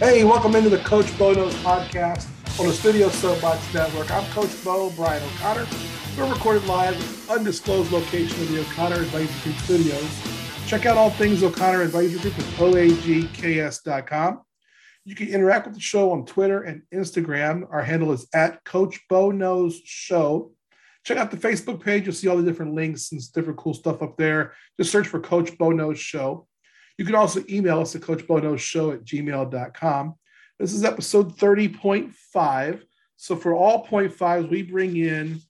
Hey, welcome into the Coach Bo Knows podcast on the Studio Soapbox Network. I'm Coach Bo, Brian O'Connor. We're recorded live at undisclosed location of the O'Connor Advisory Group studios. Check out all things O'Connor Advisory Group at oagks.com. You can interact with the show on Twitter and Instagram. Our handle is at Coach Bo Knows Show. Check out the Facebook page. You'll see all the different links and different cool stuff up there. Just search for Coach Bo Knows Show. You can also email us at coachboknowsshow at gmail.com. This is episode 30.5. So for all point fives, we bring in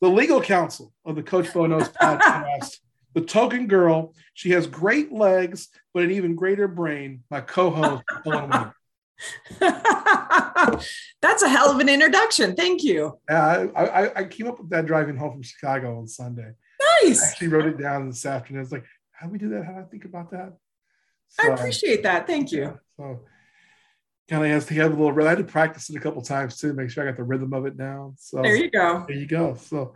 the legal counsel of the Coach Bo Knows podcast, the token girl. She has great legs, but an even greater brain. My co-host, Ellen. That's a hell of an introduction. Thank you. Yeah, I, I, I, came up with that driving home from Chicago on Sunday. Nice. I actually wrote it down this afternoon. I was like, how do we do that? How do I think about that? So, I appreciate that. Thank you. Yeah, so kind of has to have a little. I had to practice it a couple times too, make sure I got the rhythm of it down. So there you go. There you go. So,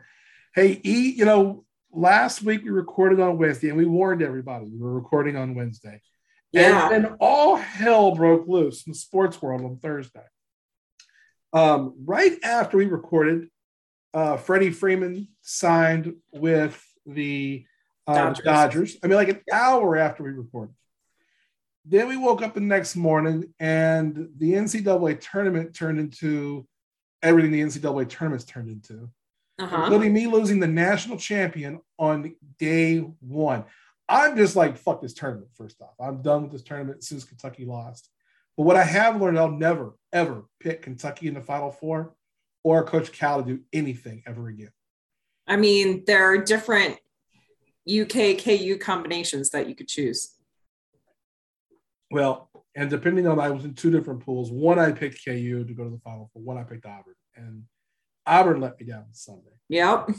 hey, E, you know, last week we recorded on Wednesday, and we warned everybody we were recording on Wednesday. Yeah. And, then all hell broke loose in the sports world on Thursday. Um, right after we recorded, uh, Freddie Freeman signed with the uh, Dodgers. Dodgers. I mean, like an hour after we recorded. Then we woke up the next morning and the NCAA tournament turned into everything the NCAA tournament's turned into, uh-huh. including me losing the national champion on day one. I'm just like, fuck this tournament, first off. I'm done with this tournament since Kentucky lost. But what I have learned, I'll never, ever pick Kentucky in the Final Four or Coach Cal to do anything ever again. I mean, there are different UK KU combinations that you could choose. Well, and depending on, I was in two different pools. One, I picked KU to go to the Final Four. One, I picked Auburn, and Auburn let me down Sunday. Yep.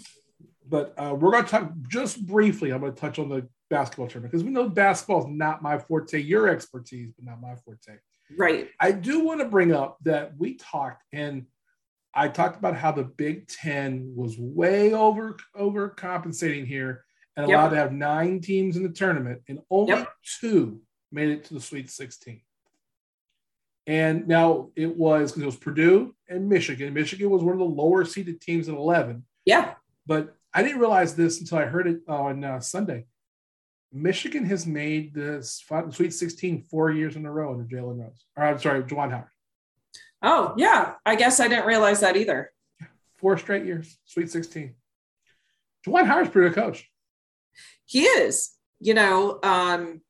But uh, we're going to talk just briefly. I'm going to touch on the basketball tournament because we know basketball is not my forte, your expertise, but not my forte. Right. I do want to bring up that we talked and I talked about how the Big Ten was way over over compensating here and allowed yep. to have nine teams in the tournament, and only yep. two made it to the Sweet 16. And now it was because it was Purdue and Michigan. Michigan was one of the lower seeded teams at 11. Yeah. But I didn't realize this until I heard it on uh, Sunday. Michigan has made the Sweet 16 four years in a row under Jalen Rose. Or I'm sorry, Juwan Howard. Oh, yeah. I guess I didn't realize that either. Four straight years, Sweet 16. Juwan Howard's pretty good coach. He is. You know, um,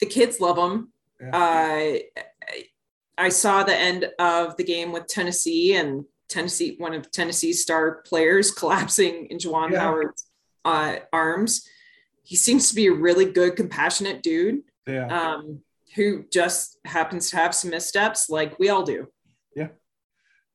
the kids love him. Yeah. Uh, I saw the end of the game with Tennessee and Tennessee, one of Tennessee's star players collapsing in Juwan yeah. Howard's uh, arms he seems to be a really good, compassionate dude. Yeah. Um, who just happens to have some missteps like we all do. Yeah.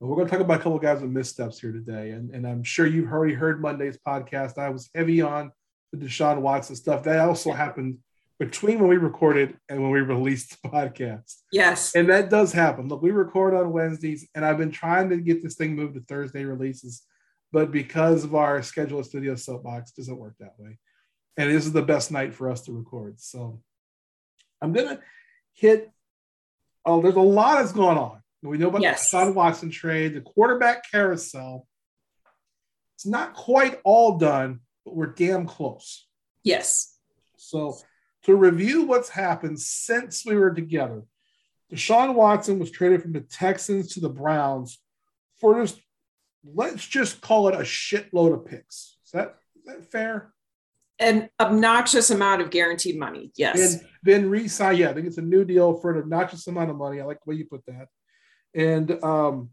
Well, we're going to talk about a couple of guys with missteps here today. And, and I'm sure you've already heard Monday's podcast. I was heavy on the Deshaun Watson stuff. That also happened between when we recorded and when we released the podcast. Yes. And that does happen. Look, we record on Wednesdays, and I've been trying to get this thing moved to Thursday releases. But because of our schedule of Studio Soapbox, doesn't work that way and this is the best night for us to record. So I'm gonna hit. Oh, there's a lot that's going on. We know about yes. Deshaun Watson trade, the quarterback carousel. It's not quite all done, but we're damn close. Yes. So to review what's happened since we were together, Deshaun Watson was traded from the Texans to the Browns for just let's just call it a shitload of picks. Is that, is that fair? an obnoxious amount of guaranteed money. Yes. And then resign. Yeah, I think it's a new deal for an obnoxious amount of money. I like the way you put that. And um,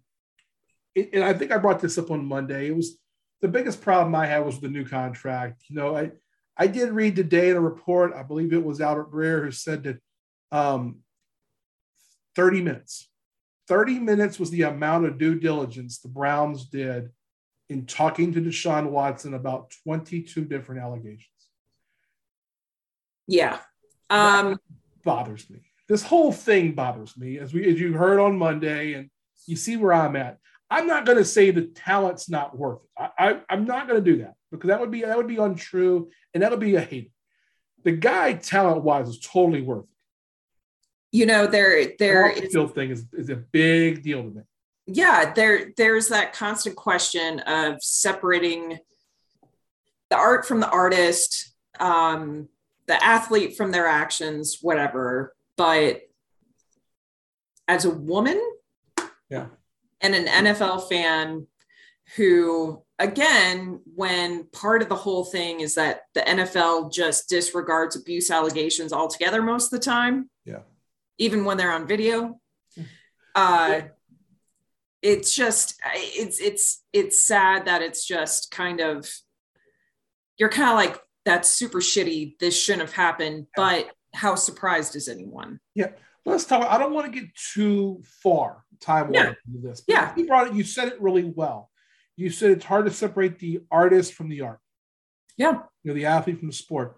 it, and I think I brought this up on Monday. It was the biggest problem I had was the new contract. You know, I I did read today in a report. I believe it was Albert Breer who said that um, 30 minutes. 30 minutes was the amount of due diligence the Browns did in talking to Deshaun Watson about 22 different allegations. Yeah. Um, bothers me. This whole thing bothers me, as we as you heard on Monday, and you see where I'm at. I'm not going to say the talent's not worth it. I, I, am not going to do that because that would be that would be untrue, and that would be a hate. The guy, talent wise, is totally worth it. you know, there there the is thing is, is a big deal to me. Yeah, there there's that constant question of separating the art from the artist, um, the athlete from their actions, whatever. But as a woman, yeah, and an NFL fan who again, when part of the whole thing is that the NFL just disregards abuse allegations altogether most of the time. Yeah even when they're on video. Uh, it's just it's it's it's sad that it's just kind of you're kind of like that's super shitty. This shouldn't have happened, but how surprised is anyone? Yeah, let's talk. I don't want to get too far time yeah. this. yeah, you brought it. You said it really well. You said it's hard to separate the artist from the art. Yeah, you know the athlete from the sport.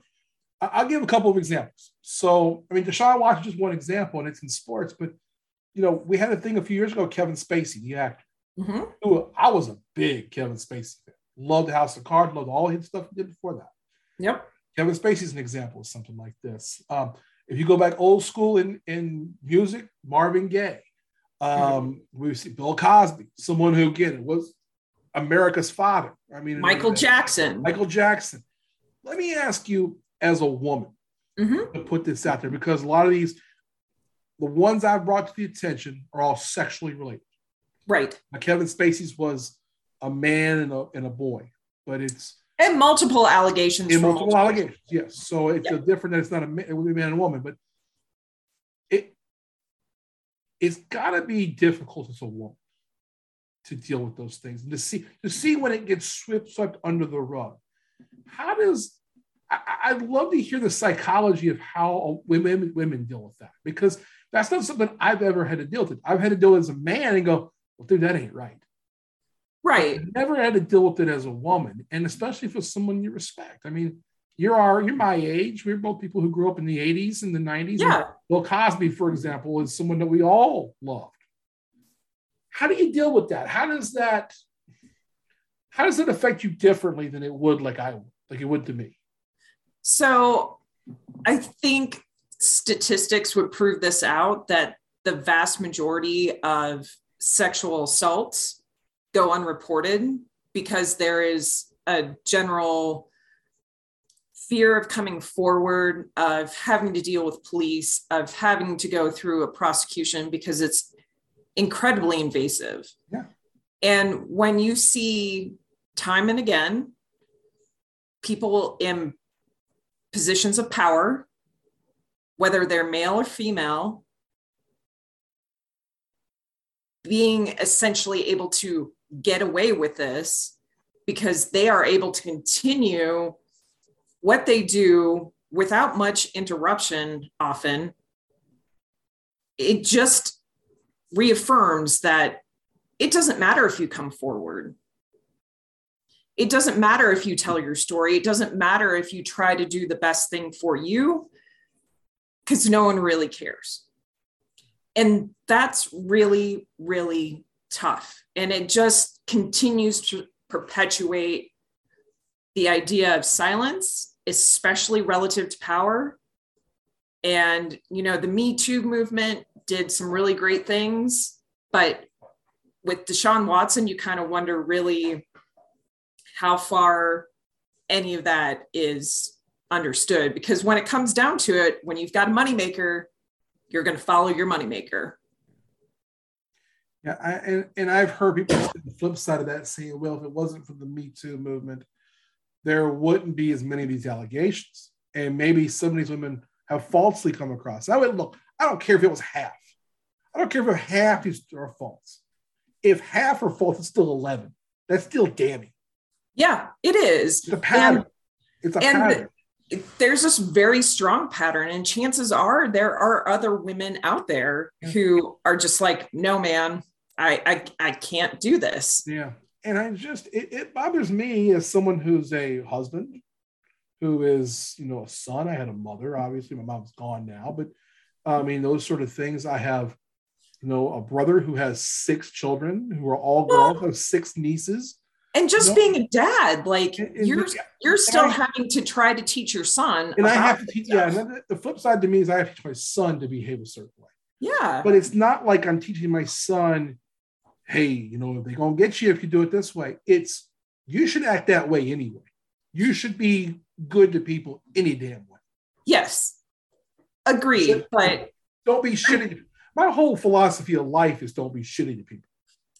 I'll give a couple of examples. So, I mean, Deshaun Watson is just one example, and it's in sports. But you know, we had a thing a few years ago. Kevin Spacey, the actor, mm-hmm. who I was a big Kevin Spacey fan. Loved House of Cards. Loved all his stuff he did before that. Yep. Kevin Spacey is an example of something like this. Um, if you go back old school in in music, Marvin Gaye. Um. We see Bill Cosby, someone who again was America's father. I mean, Michael Jackson. Michael Jackson. Let me ask you as a woman mm-hmm. to put this out there because a lot of these, the ones I've brought to the attention are all sexually related. Right. Now, Kevin Spacey's was a man and a, and a boy, but it's and multiple allegations. And multiple, multiple allegations, yes. So it's yeah. a different that it's not a man, it would be a man and a woman, but it it's got to be difficult as a woman to deal with those things and to see to see when it gets swept swept under the rug. How does I, would love to hear the psychology of how women women deal with that because that's not something I've ever had to deal with. I've had to deal with as a man and go, well, dude, that ain't right. Right. I've never had to deal with it as a woman, and especially for someone you respect. I mean, you're our you're my age. We're both people who grew up in the 80s and the 90s. Yeah. And Bill Cosby, for example, is someone that we all loved. How do you deal with that? How does that how does it affect you differently than it would like I like it would to me? So I think statistics would prove this out that the vast majority of sexual assaults go unreported because there is a general fear of coming forward, of having to deal with police, of having to go through a prosecution because it's incredibly invasive. Yeah. And when you see time and again people in positions of power, whether they're male or female, being essentially able to get away with this because they are able to continue what they do without much interruption often it just reaffirms that it doesn't matter if you come forward it doesn't matter if you tell your story. It doesn't matter if you try to do the best thing for you because no one really cares. And that's really, really tough. And it just continues to perpetuate the idea of silence, especially relative to power. And, you know, the Me Too movement did some really great things. But with Deshaun Watson, you kind of wonder really how far any of that is understood. Because when it comes down to it, when you've got a moneymaker, you're going to follow your moneymaker. Yeah, I, and, and I've heard people the flip side of that saying, well, if it wasn't for the Me Too movement, there wouldn't be as many of these allegations. And maybe some of these women have falsely come across. I would look, I don't care if it was half. I don't care if half these are false. If half are false, it's still 11. That's still damning. Yeah, it is. It's a pattern. And, it's a pattern. There's this very strong pattern, and chances are there are other women out there who are just like, no, man, I I, I can't do this. Yeah. And I just it, it bothers me as someone who's a husband, who is, you know, a son. I had a mother, obviously, my mom's gone now, but I mean, those sort of things. I have, you know, a brother who has six children who are all girls, I have six nieces and just no. being a dad like and, you're you're still I, having to try to teach your son and i have to teach yeah and the flip side to me is i have to teach my son to behave a certain way Yeah. But it's not like I'm teaching my son, hey, you know, they're gonna get you if you do it this way. It's you should act that way anyway. You should be good to people any damn way. Yes. Agreed. But don't be shitty. My whole philosophy of life is don't be shitty to people.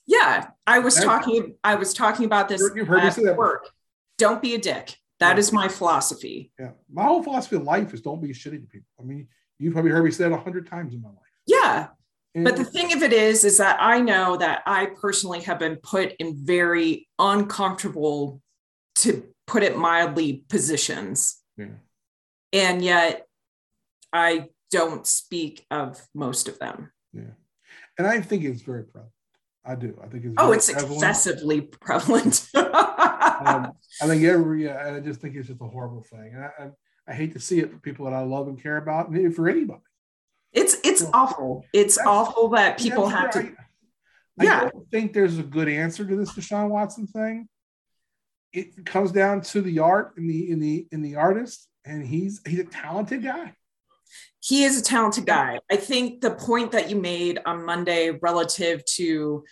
Yeah. I was That's, talking, I was talking about this you've heard at me say that work. Don't be a dick. That yeah. is my philosophy. Yeah. My whole philosophy of life is don't be shitty to people. I mean, you've probably heard me say that a hundred times in my life. Yeah. But the mm. thing of it is, is that I know that I personally have been put in very uncomfortable, to put it mildly, positions. Yeah. And yet I don't speak of most of them. Yeah. And I think it's very prevalent. I do. I think it's oh, it's prevalent. excessively prevalent. um, I think every. Uh, I just think it's just a horrible thing, and I, I, I, hate to see it for people that I love and care about, and for anybody. It's it's awful. It's awful that people have to. I, yeah. I don't think there's a good answer to this Deshaun Watson thing. It comes down to the art and the in the in the artist, and he's he's a talented guy. He is a talented guy. I think the point that you made on Monday relative to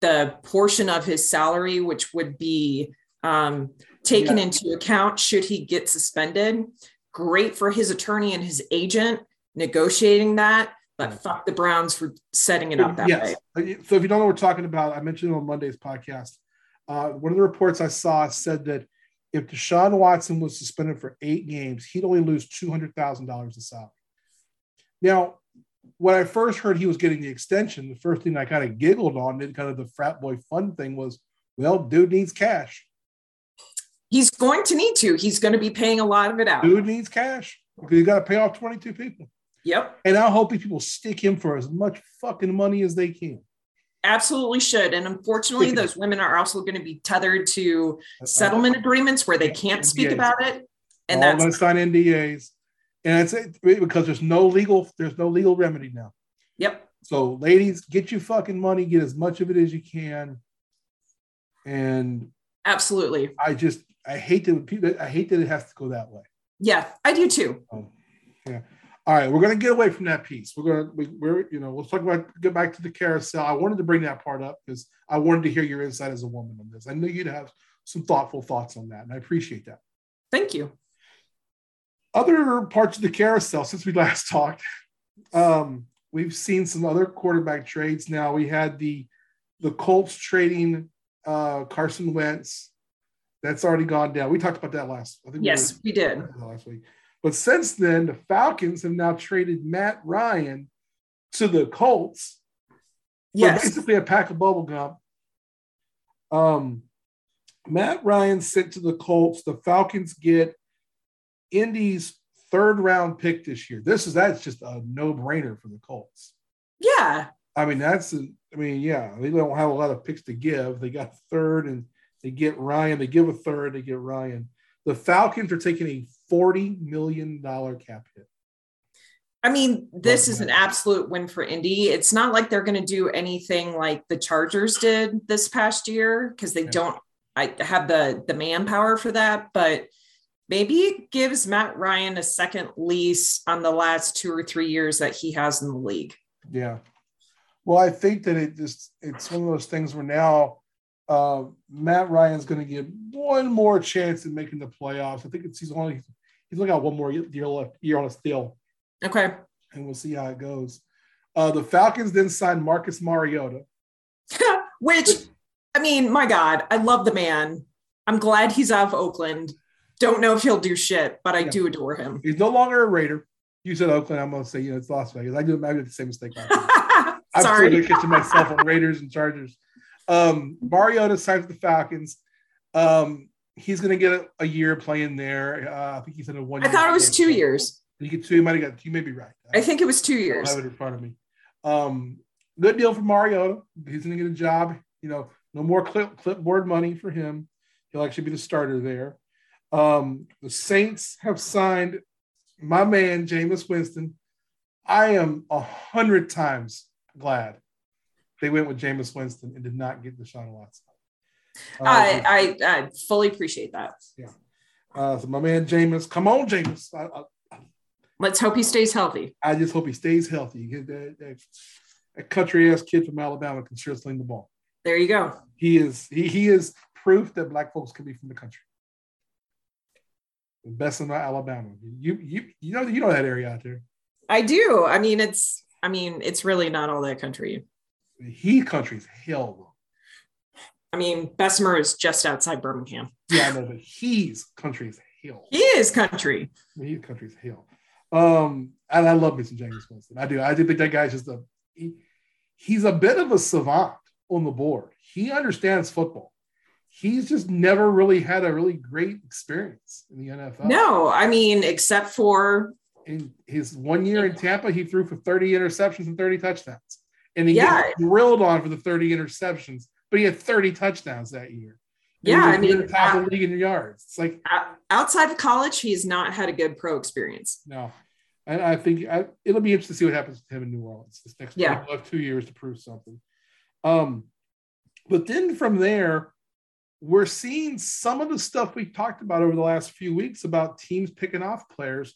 the portion of his salary, which would be um, taken yeah. into account should he get suspended, great for his attorney and his agent negotiating that, but fuck the Browns for setting it up that yes. way. So if you don't know what we're talking about, I mentioned on Monday's podcast. Uh, one of the reports I saw said that if Deshaun Watson was suspended for eight games, he'd only lose two hundred thousand dollars of salary. Now, when I first heard he was getting the extension, the first thing I kind of giggled on, and kind of the frat boy fun thing was, well, dude needs cash. He's going to need to. He's going to be paying a lot of it out. Dude needs cash because you got to pay off 22 people. Yep. And I hope people stick him for as much fucking money as they can. Absolutely should. And unfortunately, those women are also going to be tethered to uh, uh, settlement agreements where they can't speak NDAs. about it. And All that's sign NDAs. And it's because there's no legal, there's no legal remedy now. Yep. So, ladies, get your fucking money, get as much of it as you can. And absolutely. I just I hate that I hate that it has to go that way. Yeah, I do too. Um, yeah. All right, we're going to get away from that piece. We're going to we, we're you know we'll talk about get back to the carousel. I wanted to bring that part up because I wanted to hear your insight as a woman on this. I knew you'd have some thoughtful thoughts on that, and I appreciate that. Thank you. Other parts of the carousel since we last talked, um, we've seen some other quarterback trades. Now we had the the Colts trading uh, Carson Wentz. That's already gone down. We talked about that last. I think yes, we, we did last week. But since then, the Falcons have now traded Matt Ryan to the Colts. Yes. basically a pack of bubble gum. Um, Matt Ryan sent to the Colts. The Falcons get Indy's third round pick this year. This is that's just a no brainer for the Colts. Yeah. I mean, that's, a, I mean, yeah, they don't have a lot of picks to give. They got third and they get Ryan. They give a third, they get Ryan. The Falcons are taking a $40 million cap hit. I mean, this is an absolute win for Indy. It's not like they're going to do anything like the Chargers did this past year because they yeah. don't I have the the manpower for that, but maybe it gives Matt Ryan a second lease on the last two or three years that he has in the league. Yeah. Well, I think that it just it's one of those things where now uh, Matt Ryan's going to get one more chance at making the playoffs. I think it's he's only he's only got one more year left year on his deal. Okay, and we'll see how it goes. Uh, the Falcons then signed Marcus Mariota, which I mean, my God, I love the man. I'm glad he's out of Oakland. Don't know if he'll do shit, but I yeah. do adore him. He's no longer a Raider. You said Oakland. I'm gonna say you know it's Las Vegas. I do. I did the same mistake. I'm Sorry. still catching myself on Raiders and Chargers. Um, Mariota signs with the Falcons. Um, he's going to get a, a, year playing there. Uh, I think he's in a one. Year. I thought it was two years. He get two? Might have got. You may be right. I, I think it was two years. I have it in front of me. Um, good deal for Mariota. He's going to get a job. You know, no more clip, clipboard money for him. He'll actually be the starter there. Um, the Saints have signed my man Jameis Winston. I am a hundred times glad they went with Jameis Winston and did not get Deshaun Watson. Uh, I, I, I fully appreciate that. Yeah. Uh, so my man Jameis, come on, Jameis. I, I, Let's hope he stays healthy. I just hope he stays healthy. That, that, that country ass kid from Alabama can sure sling the ball. There you go. He is he, he is proof that black folks can be from the country. The best in Alabama. You you you know you know that area out there. I do. I mean, it's I mean, it's really not all that country. He country's hell. I mean, Bessemer is just outside Birmingham. Yeah, I know, but he's country's hell. He is country. He's country's hell. Um, and I love Mr. Jameis Winston. I do. I do think that guy's just a he, he's a bit of a savant on the board. He understands football. He's just never really had a really great experience in the NFL. No, I mean, except for in his one year in Tampa, he threw for 30 interceptions and 30 touchdowns. And he yeah. got drilled on for the 30 interceptions, but he had 30 touchdowns that year. yeah, I mean, top of the league in yards. It's like outside of college, he's not had a good pro experience. No, and I think I, it'll be interesting to see what happens to him in New Orleans this next. Yeah, we'll have two years to prove something. Um, but then from there, we're seeing some of the stuff we talked about over the last few weeks about teams picking off players.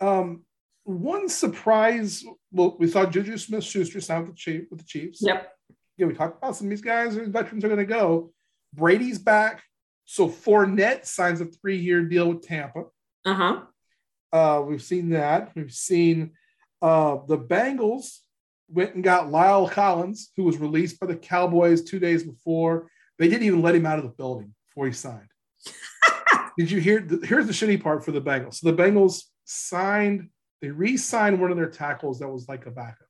Um, one surprise, well, we saw Juju Smith Schuster sign with with the Chiefs. Yep. Yeah, we talked about some of these guys, veterans are going to go. Brady's back. So Fournette signs a three year deal with Tampa. Uh-huh. Uh, we've seen that. We've seen uh, the Bengals went and got La'el Collins, who was released by the Cowboys two days before. They didn't even let him out of the building before he signed. Did you hear? The, here's the shitty part for the Bengals. So the Bengals signed, they re-signed one of their tackles that was like a backup.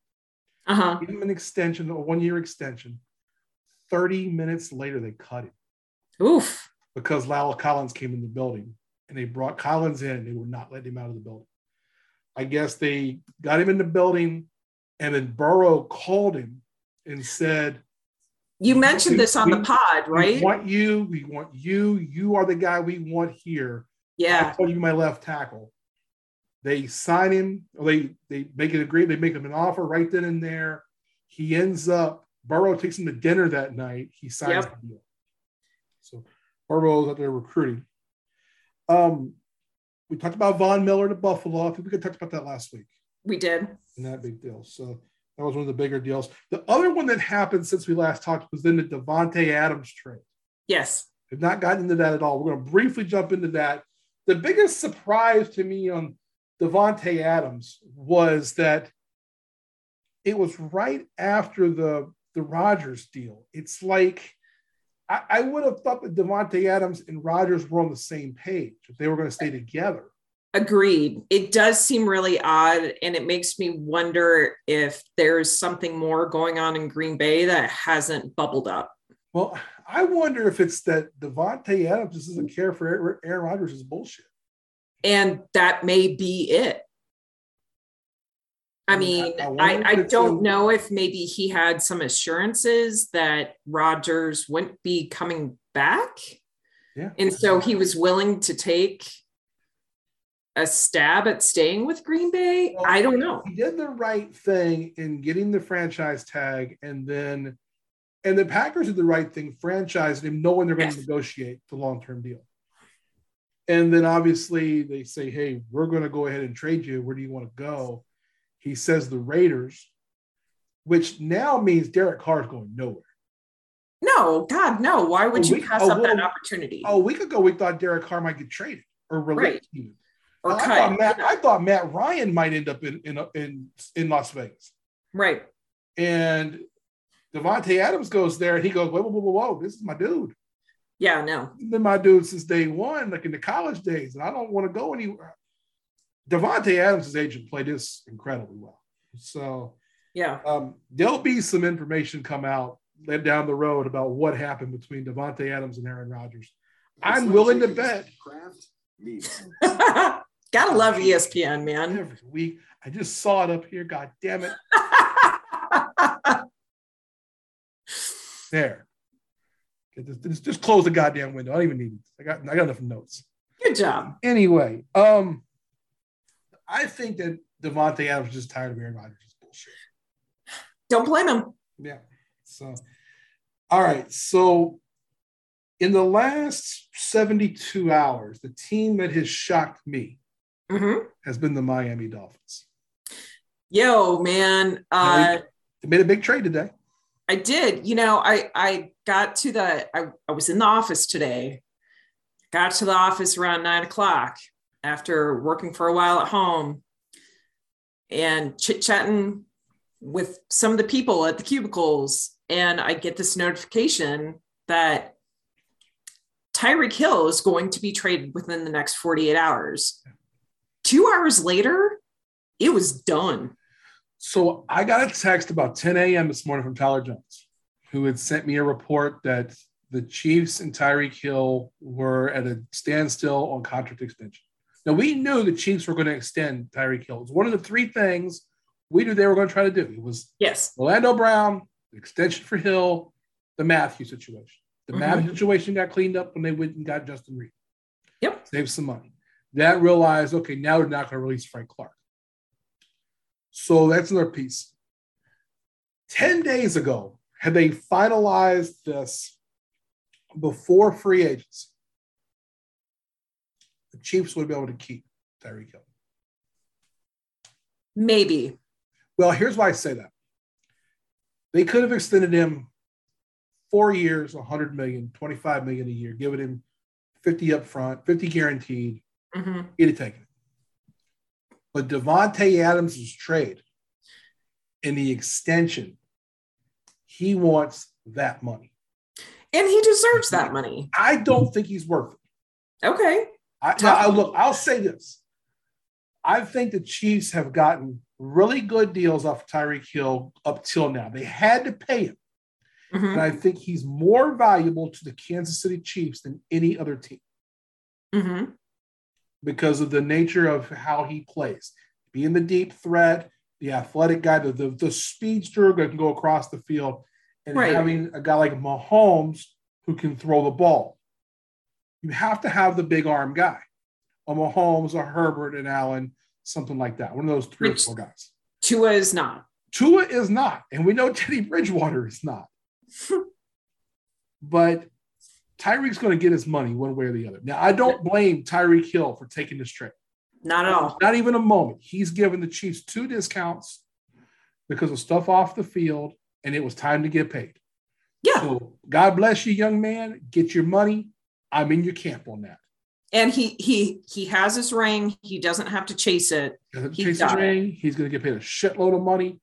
Uh-huh. Give him an extension, a one-year extension. 30 minutes later, they cut him. Oof. Because La'el Collins came in the building and they brought Collins in. And they would not let him out of the building. I guess they got him in the building, and then Burrow called him and said, You mentioned this on we, the pod, right? We want you. We want you. You are the guy we want here. Yeah. I told you my left tackle. They sign him, they they make it agree, they make him an offer right then and there. He ends up, Burrow takes him to dinner that night. He signs yep. the deal. So Burrow's out there recruiting. Um, we talked about Von Miller to Buffalo. I think we could talk about that last week. We did. And that big deal. So that was one of the bigger deals. The other one that happened since we last talked was then the Davante Adams trade. Yes. We've not gotten into that at all. We're going to briefly jump into that. The biggest surprise to me on Davante Adams was that it was right after the the Rodgers deal. It's like I, I would have thought that Davante Adams and Rodgers were on the same page if they were going to stay together. Agreed. It does seem really odd, and it makes me wonder if there's something more going on in Green Bay that hasn't bubbled up. Well, I wonder if it's that Davante Adams doesn't care for Aaron Rodgers is bullshit. And that may be it. I mean, I, I, I don't know if maybe he had some assurances that Rodgers wouldn't be coming back. Yeah. And so he was willing to take a stab at staying with Green Bay. Well, I don't know. He did the right thing in getting the franchise tag and then and the Packers did the right thing, franchising him, knowing they're going yes. to negotiate the long-term deal. And then obviously they say, hey, we're going to go ahead and trade you. Where do you want to go? He says the Raiders, which now means Derek Carr is going nowhere. No, God, no. Why would you pass oh, up that opportunity? Oh, a week ago, we thought Derek Carr might get traded or released. Right. Or I, thought Matt, I thought Matt Ryan might end up in in in, in Las Vegas. Right. And Davante Adams goes there and he goes, whoa, whoa, whoa, whoa, this is my dude. Yeah, no. Been my dude since day one, like in the college days, and I don't want to go anywhere. Davante Adams' agent played this incredibly well. So yeah, um, there'll be some information come out down the road about what happened between Davante Adams and Aaron Rodgers. I'm willing to bet. Gotta love ESPN, man. Every week, I just saw it up here. God damn it! there. Just, just close the goddamn window. I don't even need it. I got I got enough notes. Good job. Anyway, um, I think that Davante Adams is just tired of Aaron Rodgers. Bullshit. Don't blame him. Yeah. So, all right. So, in the last 72 hours, the team that has shocked me mm-hmm. has been the Miami Dolphins. Yo, man. Uh, they made a big trade today. I did. You know, I I got to the I, I was in the office today. Got to the office around nine o'clock after working for a while at home and chit-chatting with some of the people at the cubicles. And I get this notification that Tyreek Hill is going to be traded within the next 48 hours. Two hours later, it was done. So I got a text about 10 a.m. this morning from Tyler Jones, who had sent me a report that the Chiefs and Tyreek Hill were at a standstill on contract extension. Now we knew the Chiefs were going to extend Tyreek Hill. It was one of the three things we knew they were going to try to do. It was yes, Orlando Brown, extension for Hill, the Mathieu situation. The mm-hmm. Mathieu situation got cleaned up when they went and got Justin Reid. Yep. Saved some money. That realized, okay, now they're not going to release Frank Clark. So that's another piece. 10 days ago, had they finalized this before free agents, the Chiefs would be able to keep Tyreek Hill. Maybe. Well, here's why I say that. They could have extended him four years, 100 million, 25 million a year, giving him 50 up front, 50 guaranteed. Mm-hmm. He'd have taken it. But Davante Adams' trade and the extension, he wants that money. And he deserves that money. I don't think he's worth it. Okay. I, I, look, I'll say this. I think the Chiefs have gotten really good deals off Tyreek Hill up till now. They had to pay him. Mm-hmm. And I think he's more valuable to the Kansas City Chiefs than any other team mm-hmm. because of the nature of how he plays. Being the deep threat, the athletic guy, the, the, the speedster that can go across the field, and right. having a guy like Mahomes who can throw the ball. You have to have the big arm guy, a Mahomes, a Herbert, and Allen, something like that. One of those three Which, or four guys. Tua is not. Tua is not, and we know Teddy Bridgewater is not. but Tyreek's going to get his money one way or the other. Now, I don't blame Tyreek Hill for taking this trip. Not at all. Not even a moment. He's given the Chiefs two discounts because of stuff off the field, and it was time to get paid. Yeah. So God bless you, young man. Get your money. I'm in your camp on that. And he he he has his ring. He doesn't have to chase it. Doesn't he chase his ring. He's going to get paid a shitload of money.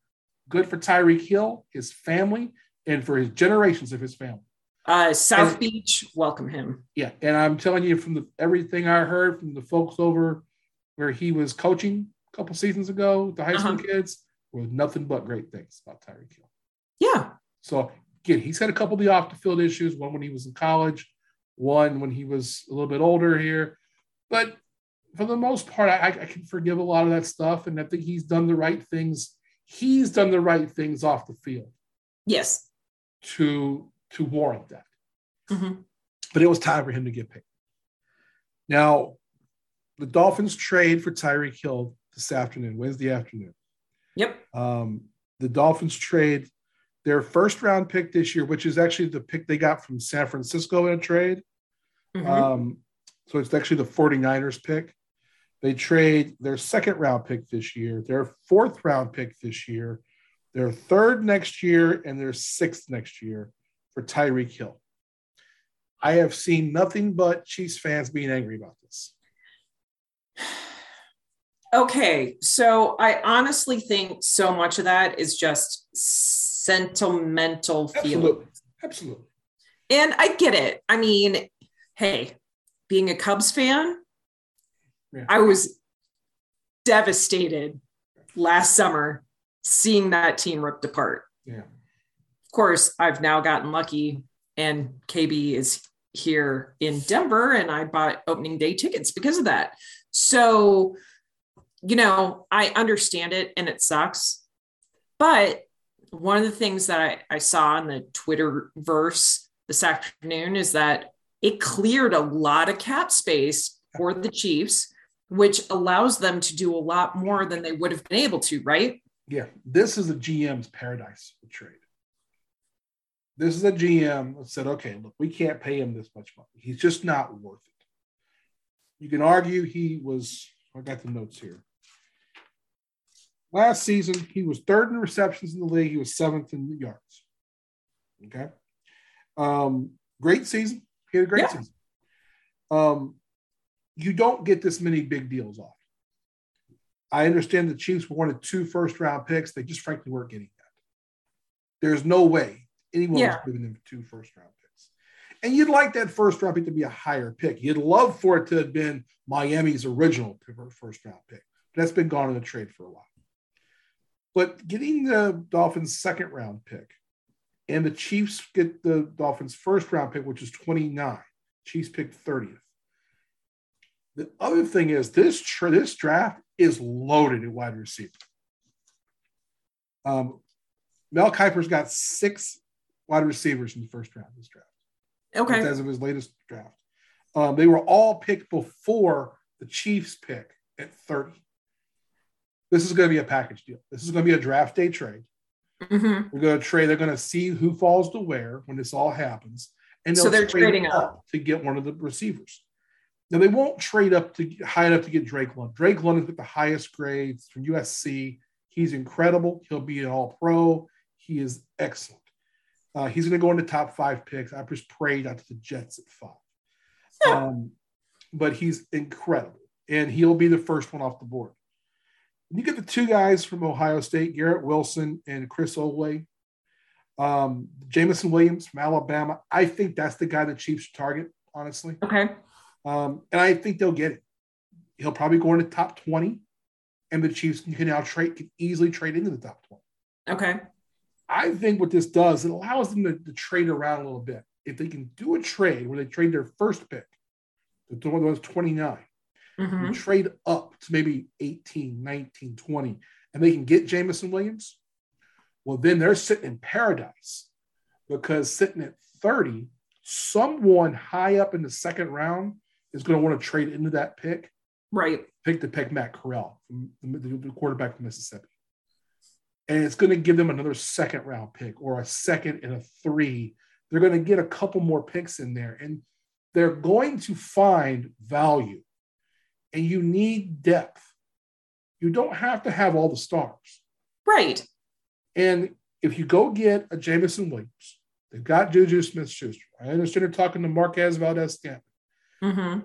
Good for Tyreek Hill, his family, and for his generations of his family. Uh, South and, Beach, welcome him. Yeah, and I'm telling you from the everything I heard from the folks over where he was coaching a couple seasons ago, the high school uh-huh. kids, were nothing but great things about Tyreek Hill. Yeah. So again, he's had a couple of the off the field issues. One when he was in college, one when he was a little bit older here, but for the most part, I, I can forgive a lot of that stuff, and I think he's done the right things. He's done the right things off the field. Yes to to warrant that. Mm-hmm. But it was time for him to get paid. Now, the Dolphins trade for Tyreek Hill this afternoon, Wednesday afternoon. Yep. Um, the Dolphins trade their first round pick this year, which is actually the pick they got from San Francisco in a trade. Mm-hmm. Um, so it's actually the 49ers pick. They trade their second round pick this year, their fourth round pick this year, their third next year and their sixth next year for Tyreek Hill. I have seen nothing but Chiefs fans being angry about this. Okay, so I honestly think so much of that is just sentimental Absolutely. Absolutely. And I get it. I mean, hey, being a Cubs fan, yeah. I was devastated last summer seeing that team ripped apart. Yeah. Of course, I've now gotten lucky and KB is here in Denver and I bought opening day tickets because of that. So, you know, I understand it and it sucks. But one of the things that I, I saw in the Twitter verse this afternoon is that it cleared a lot of cap space for the Chiefs, which allows them to do a lot more than they would have been able to, right? yeah, this is a GM's paradise trade. This is a GM that said, okay, look, we can't pay him this much money. He's just not worth it. You can argue he was I got the notes here. Last season, he was third in receptions in the league. He was seventh in yards. Okay. Um, great season. He had a great yeah. season. Um, you don't get this many big deals off. I understand the Chiefs wanted two first round picks. They just frankly weren't getting that. There's no way anyone yeah. was giving them two first round picks. And you'd like that first round pick to be a higher pick. You'd love for it to have been Miami's original first round pick. That's been gone in the trade for a while. But getting the Dolphins' second round pick and the Chiefs get the Dolphins' first round pick, which is 29. Chiefs picked 30th. The other thing is this tra- this draft is loaded at wide receiver. Um, Mel Kiper's got six wide receivers in the first round of this draft. Okay. As of his latest draft. Um, they were all picked before the Chiefs pick at 30. This is going to be a package deal. This is going to be a draft day trade. Mm-hmm. We're going to trade. They're going to see who falls to where when this all happens. And so they're trading up, up to get one of the receivers. Now they won't trade up to high enough to get Drake London. Drake London's got the highest grades from USC. He's incredible. He'll be an All Pro. He is excellent. Uh, he's going to go into top five picks. I just prayed out to the Jets at five. Um, but he's incredible, and he'll be the first one off the board. And you get the two guys from Ohio State, Garrett Wilson and Chris Olave. Um, Jameson Williams from Alabama. I think that's the guy the Chiefs target, honestly. Okay. Um, and I think they'll get it. He'll probably go into top 20, and the Chiefs can now trade can easily trade into the top 20. Okay. I think what this does, it allows them to, to trade around a little bit. If they can do a trade where they trade their first pick, the one that was 29, mm-hmm. trade up to maybe 18, 19, 20, and they can get Jameson Williams, well, then they're sitting in paradise because sitting at 30, someone high up in the second round is going to want to trade into that pick. Right. Pick to pick Matt Corral, the, the quarterback from Mississippi. And it's going to give them another second round pick or a second and a three. They're going to get a couple more picks in there and they're going to find value. And you need depth. You don't have to have all the stars. Right. And if you go get a Jameson Williams, they've got Juju Smith Schuster. I understand they're talking to Marquez Valdes Scantling. Mm-hmm.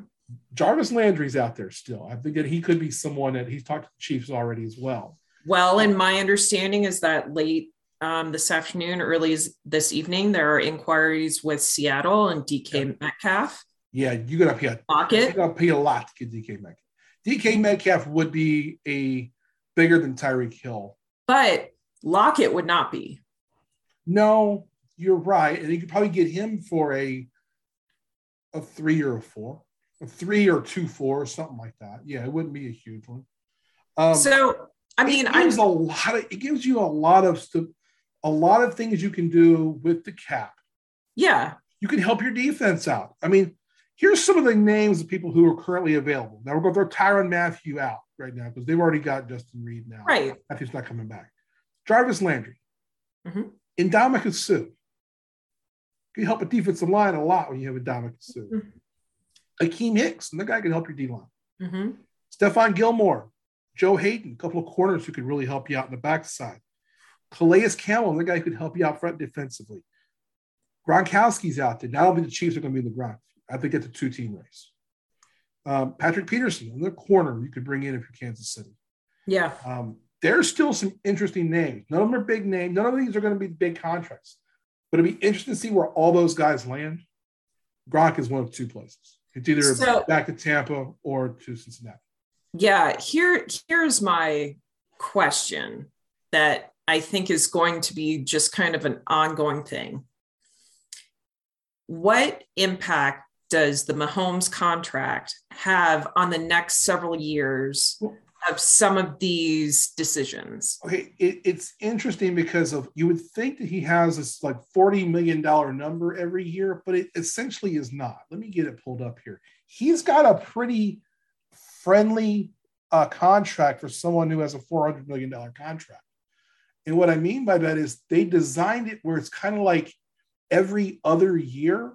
Jarvis Landry's out there still. I think that he could be someone that he's talked to the Chiefs already as well. Well, and my understanding is that late um, this afternoon, early this evening, there are inquiries with Seattle and DK yeah. Metcalf. Yeah, you're gonna pay a pocket. You're gonna pay a lot to get DK Metcalf. DK Metcalf would be a bigger than Tyreek Hill, but Lockett would not be. No, you're right, and you could probably get him for a a three or a four, a three or two four, something like that. Yeah, it wouldn't be a huge one. Um, so I mean, it gives I'm, a lot of it gives you a lot of a lot of things you can do with the cap. Yeah, you can help your defense out. I mean, here's some of the names of people who are currently available. Now we're going to throw Tyrann Mathieu out right now because they've already got Justin Reid now. Right, Mathieu's not coming back. Jarvis Landry, mm-hmm. Suh. Can help a defensive line a lot when you have a Suh. Mm-hmm. Akiem Hicks, and the guy can help your D line. Mm-hmm. Stephon Gilmore, Joe Haden, a couple of corners who could really help you out in the backside. Calais Campbell, the guy who could help you out front defensively. Gronkowski's out there. Not only the Chiefs are going to be in the Gronk. I think it's a two team race. Um, Patrick Peterson in the corner you could bring in if you're Kansas City. Yeah. Um, there's still some interesting names. None of them are big names. None of these are going to be big contracts. But it'd be interesting to see where all those guys land. Gronk is one of two places. It's either so, back to Tampa or to Cincinnati. Yeah, here here's my question that I think is going to be just kind of an ongoing thing. What impact does the Mahomes contract have on the next several years of some of these decisions? Okay, it, it's interesting because of you would think that he has this like forty million dollar number every year, but it essentially is not. Let me get it pulled up here. He's got a pretty friendly uh, contract for someone who has a four hundred million dollar contract. And what I mean by that is they designed it where it's kind of like every other year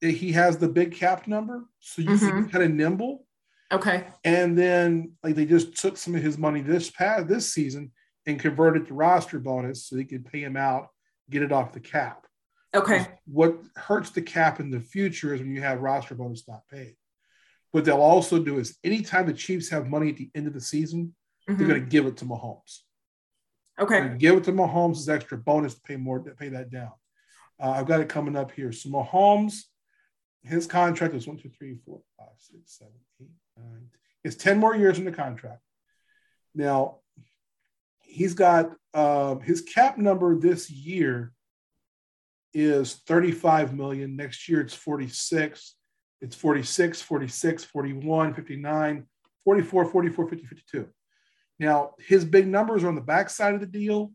he has the big cap number, so you mm-hmm. can kind of nimble. Okay. And then like they just took some of his money this past this season and converted to roster bonus so they could pay him out, get it off the cap. Okay. What hurts the cap in the future is when you have roster bonus not paid. What they'll also do is anytime the Chiefs have money at the end of the season, mm-hmm. they're going to give it to Mahomes. Okay. Give it to Mahomes as extra bonus to pay more to pay that down. Uh, I've got it coming up here. So Mahomes, his contract is one, two, three, four, five, six, seven, eight, nine. It's 10 more years in the contract. Now, he's got uh, his cap number this year is 35 million. Next year it's 46. It's 46, 46, 41, 59, 44, 44, 50, 52. Now, his big numbers are on the backside of the deal,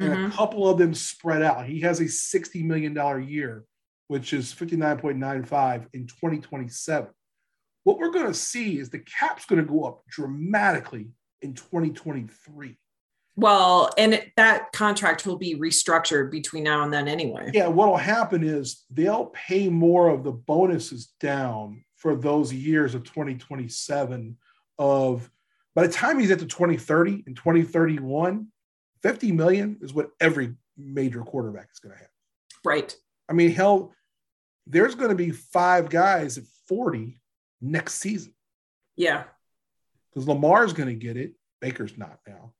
and mm-hmm. a couple of them spread out. He has a $60 million year, which is 59.95 in 2027. What we're going to see is the cap's going to go up dramatically in 2023. Well, and that contract will be restructured between now and then anyway. Yeah, what'll happen is they'll pay more of the bonuses down for those years of 2027 of by the time he's at the 2030 and 2031, 50 million is what every major quarterback is going to have. Right. I mean, hell, there's going to be five guys at 40 next season. Yeah. Because Lamar's going to get it. Baker's not now.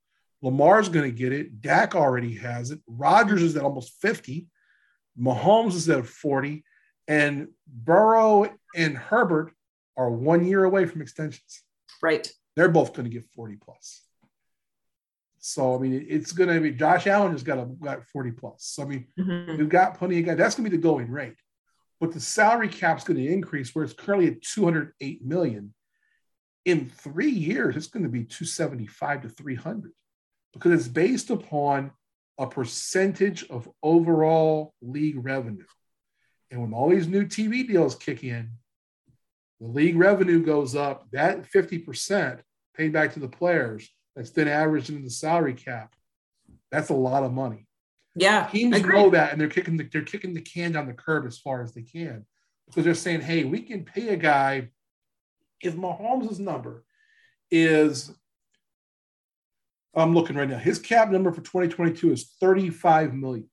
Lamar's going to get it. Dak already has it. Rodgers is at almost 50. Mahomes is at 40. And Burrow and Herbert are one year away from extensions. Right. They're both going to get 40 plus. So I mean, it's going to be Josh Allen has got a got 40 plus. So I mean, mm-hmm. we've got plenty of guys. That's going to be the going rate. But the salary cap's going to increase where it's currently at 208 million. In three years, it's going to be 275 to 300 because it's based upon a percentage of overall league revenue. And when all these new TV deals kick in, the league revenue goes up. That 50% paid back to the players that's then averaged into the salary cap. That's a lot of money. Yeah, teams know that, and they're kicking the, they're kicking the can down the curb as far as they can because they're saying, "Hey, we can pay a guy if Mahomes' number is I'm looking right now. His cap number for 2022 is 35 million.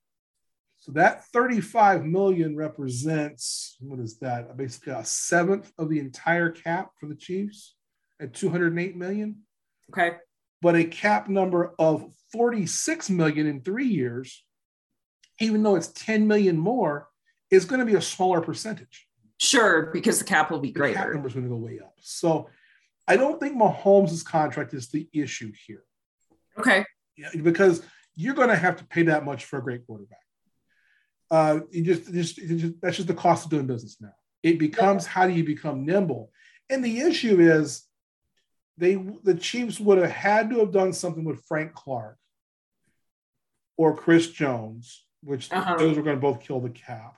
So that 35 million represents what is that? Basically a seventh of the entire cap for the Chiefs at 208 million. Okay. But a cap number of 46 million in three years, even though it's 10 million more, is going to be a smaller percentage. Sure, because the cap will be greater. the cap number is going to go way up. So I don't think Mahomes' contract is the issue here. Okay. Yeah, because you're going to have to pay that much for a great quarterback. Uh, you just, just, just that's just the cost of doing business now. It becomes yeah. how do you become nimble? And the issue is they the Chiefs would have had to have done something with Frank Clark or Chris Jones, which uh-huh. those were going to both kill the cap.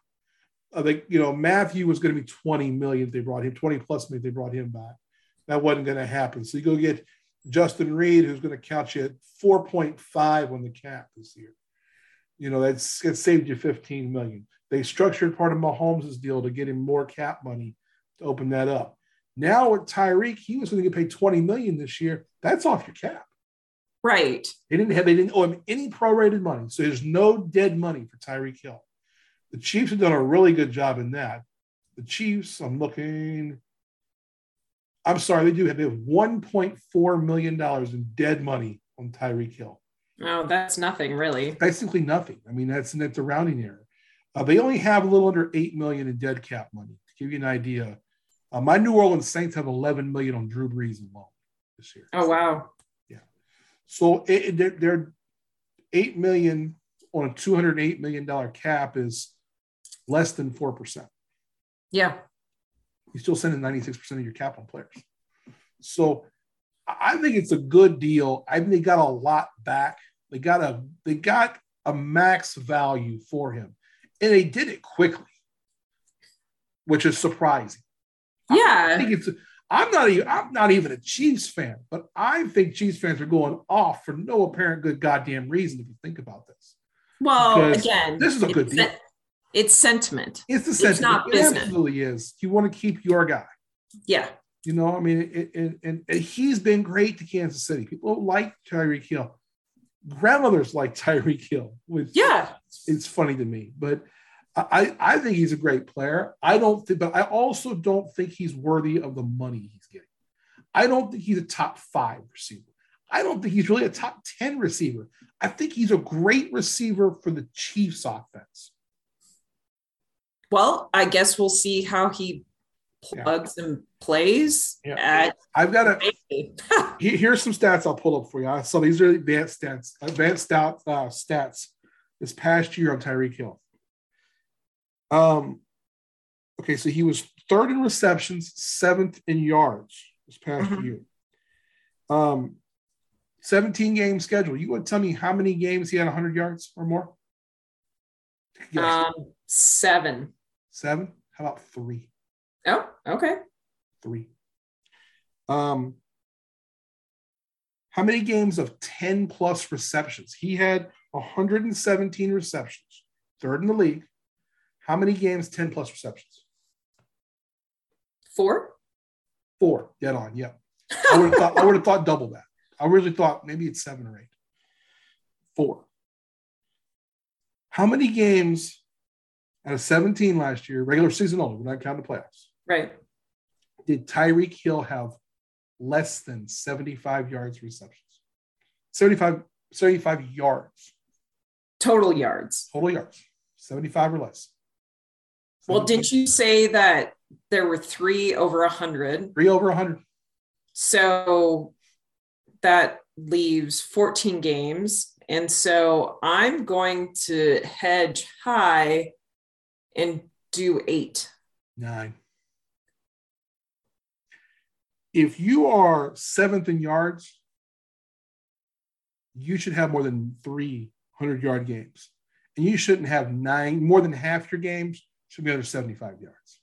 Uh, they, you know, Mathieu was going to be 20 million if they brought him, 20 plus million if they brought him back. That wasn't going to happen. So you go get Justin Reid, who's going to count you at 4.5 on the cap this year. You know, that's it saved you 15 million. They structured part of Mahomes' deal to get him more cap money to open that up. Now with Tyreek, he was going to get paid 20 million this year. That's off your cap. Right. They didn't have they didn't owe him any prorated money. So there's no dead money for Tyreek Hill. The Chiefs have done a really good job in that. The Chiefs, I'm looking, I'm sorry, they do have, they have $1.4 million in dead money on Tyreek Hill. Oh, that's nothing really. Basically nothing. I mean, that's that's a rounding error. Uh, they only have a little under eight million in dead cap money. To give you an idea, uh, my New Orleans Saints have 11 million on Drew Brees alone this year. Oh wow! Yeah, so it, they're, they're eight million on a 208 million dollar cap is less than four percent. Yeah, you're still sending 96% of your cap on players. So I think it's a good deal. I think they got a lot back. They got a they got a max value for him. And they did it quickly, which is surprising. Yeah. I think it's I'm not even I'm not even a Chiefs fan, but I think Chiefs fans are going off for no apparent good goddamn reason if you think about this. Well, because again, this is a good deal. It's sentiment. It's the sentiment. It's not it business. absolutely is. You want to keep your guy. Yeah. You know, I mean, it, it, and, and he's been great to Kansas City. People like Tyreek Hill. Grandmothers like Tyreek Hill, which yeah, it's funny to me. But I, I think he's a great player. I don't think, but I also don't think he's worthy of the money he's getting. I don't think he's a top five receiver. I don't think he's really a top 10 receiver. I think he's a great receiver for the Chiefs offense. Well, I guess we'll see how he plugs yeah. and plays. Yeah. At- I've got a here's some stats I'll pull up for you. So these are advanced stats, advanced stat, uh, stats this past year on Tyreek Hill. Um, okay, so he was third in receptions, seventh in yards this past mm-hmm. year. Um, 17 game schedule. You would tell me how many games he had 100 yards or more? Yes. Um, seven. Seven? How about three? Oh, okay. Three. Um, how many games of 10 plus receptions? He had 117 receptions, third in the league. How many games, 10 plus receptions? Four. Four. Get on. Yeah. I would have thought I would have thought double that. I really thought maybe it's seven or eight. Four. How many games out of 17 last year, regular season only, we're not counting the playoffs. Right. Did Tyreek Hill have less than 75 yards receptions? 75, 75 yards. Total yards. Total yards. 75 or less. 75. Well, didn't you say that there were three over 100? Three over 100. So that leaves 14 games. And so I'm going to hedge high and do eight. Nine. If you are seventh in yards, you should have more than 300 yard games. And you shouldn't have nine, more than half your games should be under 75 yards.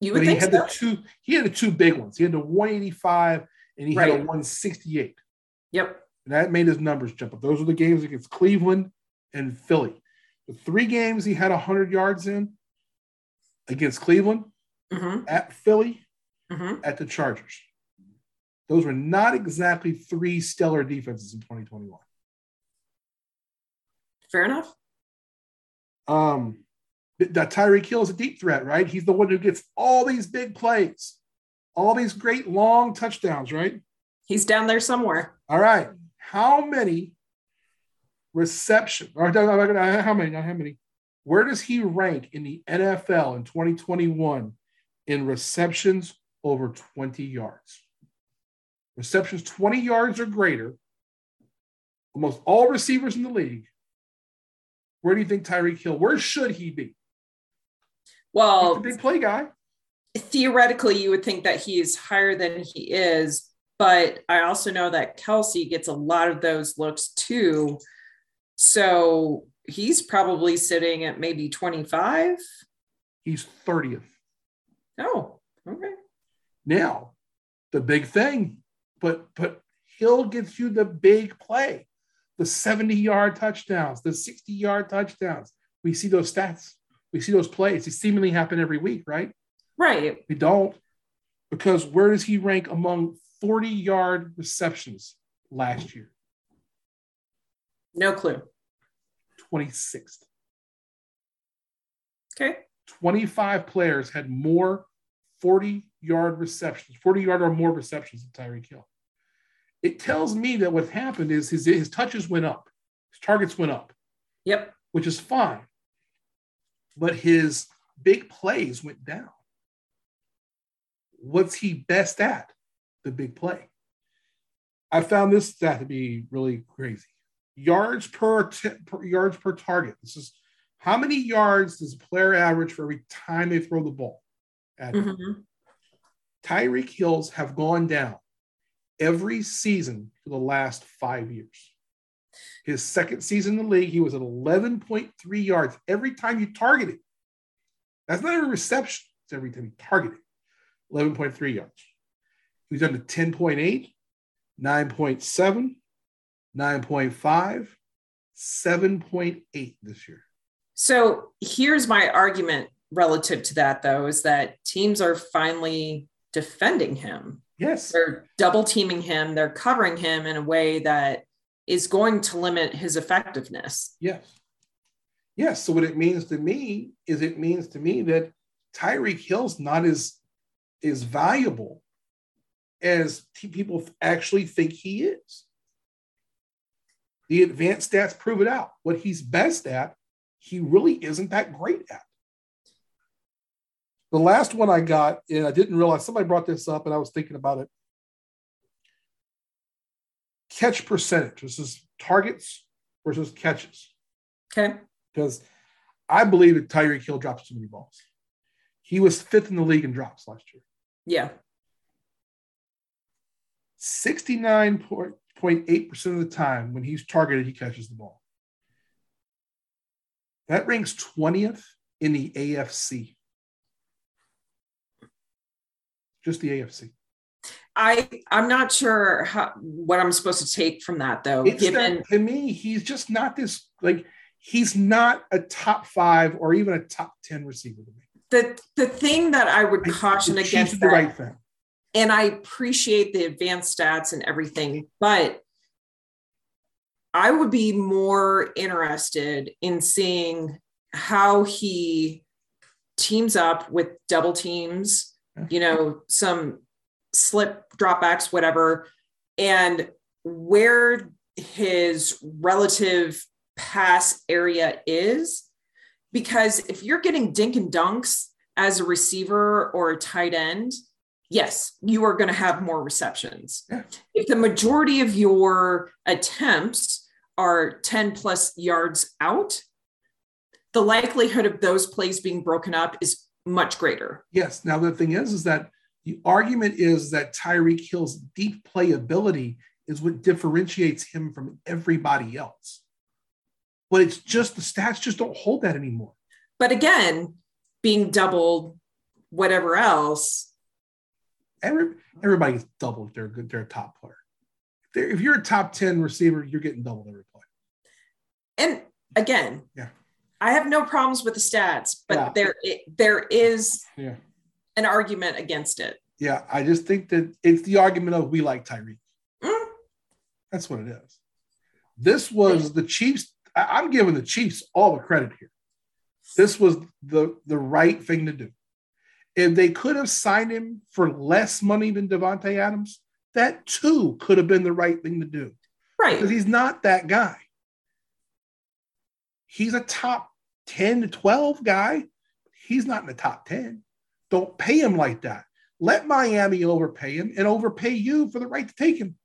You would but he had so? the two, he had the two big ones. He had the 185 and he right. had a 168. Yep. And that made his numbers jump up. Those were the games against Cleveland and Philly. Three games he had 100 yards in against Cleveland, mm-hmm. at Philly, mm-hmm. at the Chargers. Those were not exactly three stellar defenses in 2021. Fair enough. Um, that Tyreek Hill is a deep threat, right? He's the one who gets all these big plays all these great long touchdowns, right? He's down there somewhere. All right. How many reception or how many? Not how many. Where does he rank in the NFL in 2021 in receptions over 20 yards? Receptions 20 yards or greater. Almost all receivers in the league. Where do you think Tyreek Hill? Where should he be? Well, big play guy theoretically you would think that he is higher than he is but i also know that Kelce gets a lot of those looks too so he's probably sitting at maybe 25 he's 30th oh okay. Now the big thing but but hill gets you the big play. The 70 yard touchdowns the 60 yard touchdowns. We see those stats. We see those plays. They seemingly happen every week right? Right. We don't. Because where does he rank among 40 yard receptions last year? No clue. 26th. Okay. 25 players had more 40 yard receptions, 40 yard or more receptions than Tyreek Hill. It tells me that what happened is his, his touches went up, his targets went up. Yep. Which is fine. But his big plays went down what's he best at? The big play. I found this stat to be really crazy. Yards per, t- per yards per target. This is how many yards does a player average for every time they throw the ball? Mm-hmm. Tyreek Hills have gone down every season for the last five years. His second season in the league, he was at 11.3 yards every time you targeted. That's not every reception, it's every time you targeted. 11.3 yards. He's done to 10.8, 9.7, 9.5, 7.8 this year. So here's my argument relative to that, though, is that teams are finally defending him. Yes. They're double teaming him, they're covering him in a way that is going to limit his effectiveness. Yes. Yes. So what it means to me is it means to me that Tyreek Hill's not as as valuable as people actually think he is. The advanced stats prove it out. What he's best at, he really isn't that great at. The last one I got, and I didn't realize somebody brought this up, and I was thinking about it. Catch percentage. This is targets versus catches. Okay. Because I believe that Tyreek Hill drops too many balls. He was fifth in the league in drops last year. Yeah. 69.8% of the time when he's targeted, he catches the ball. That ranks 20th in the AFC. Just the AFC. I I'm not sure how, what I'm supposed to take from that though. It's given that, to me, he's just not this like he's not a top five or even a top ten receiver to me. The the thing that I would caution I, against the right thing. And I appreciate the advanced stats and everything, but I would be more interested in seeing how he teams up with double teams, you know, some slip dropbacks, whatever, and where his relative pass area is. Because if you're getting dink and dunks as a receiver or a tight end, yes, you are going to have more receptions. Yeah. If the majority of your attempts are 10 plus yards out, the likelihood of those plays being broken up is much greater. Yes. Now, the thing is, is that the argument is that Tyreek Hill's deep playability is what differentiates him from everybody else. But it's just the stats just don't hold that anymore. But again, being doubled, whatever else. Every, everybody's doubled they're a top player. If, if you're a top 10 receiver, you're getting doubled every play. And again, yeah. I have no problems with the stats, but yeah. there there is yeah an argument against it. Yeah, I just think that it's the argument of we like Tyreek. Mm. That's what it is. This was the Chiefs. I'm giving the Chiefs all the credit here. This was the the right thing to do. If they could have signed him for less money than Davante Adams, that too could have been the right thing to do. Right. Because he's not that guy. He's a top 10 to 12 guy. He's not in the top 10. Don't pay him like that. Let Miami overpay him and overpay you for the right to take him.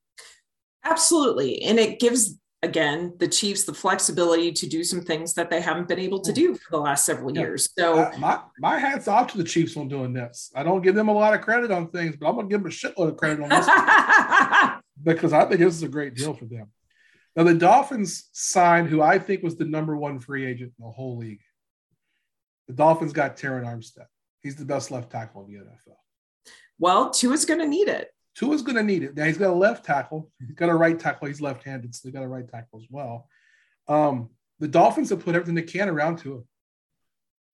Absolutely. And it gives, again, the Chiefs the flexibility to do some things that they haven't been able to do for the last several yeah. years. So, uh, my, my hat's off to the Chiefs on doing this. I don't give them a lot of credit on things, but I'm going to give them a shitload of credit on this because I think this is a great deal for them. Now, the Dolphins signed who I think was the number one free agent in the whole league. The Dolphins got Terron Armstead. He's the best left tackle in the NFL. Well, Tua's going to need it. Tua's going to need it. Now he's got a left tackle. He's got a right tackle. He's left-handed, so they got a right tackle as well. Um, the Dolphins have put everything they can around Tua.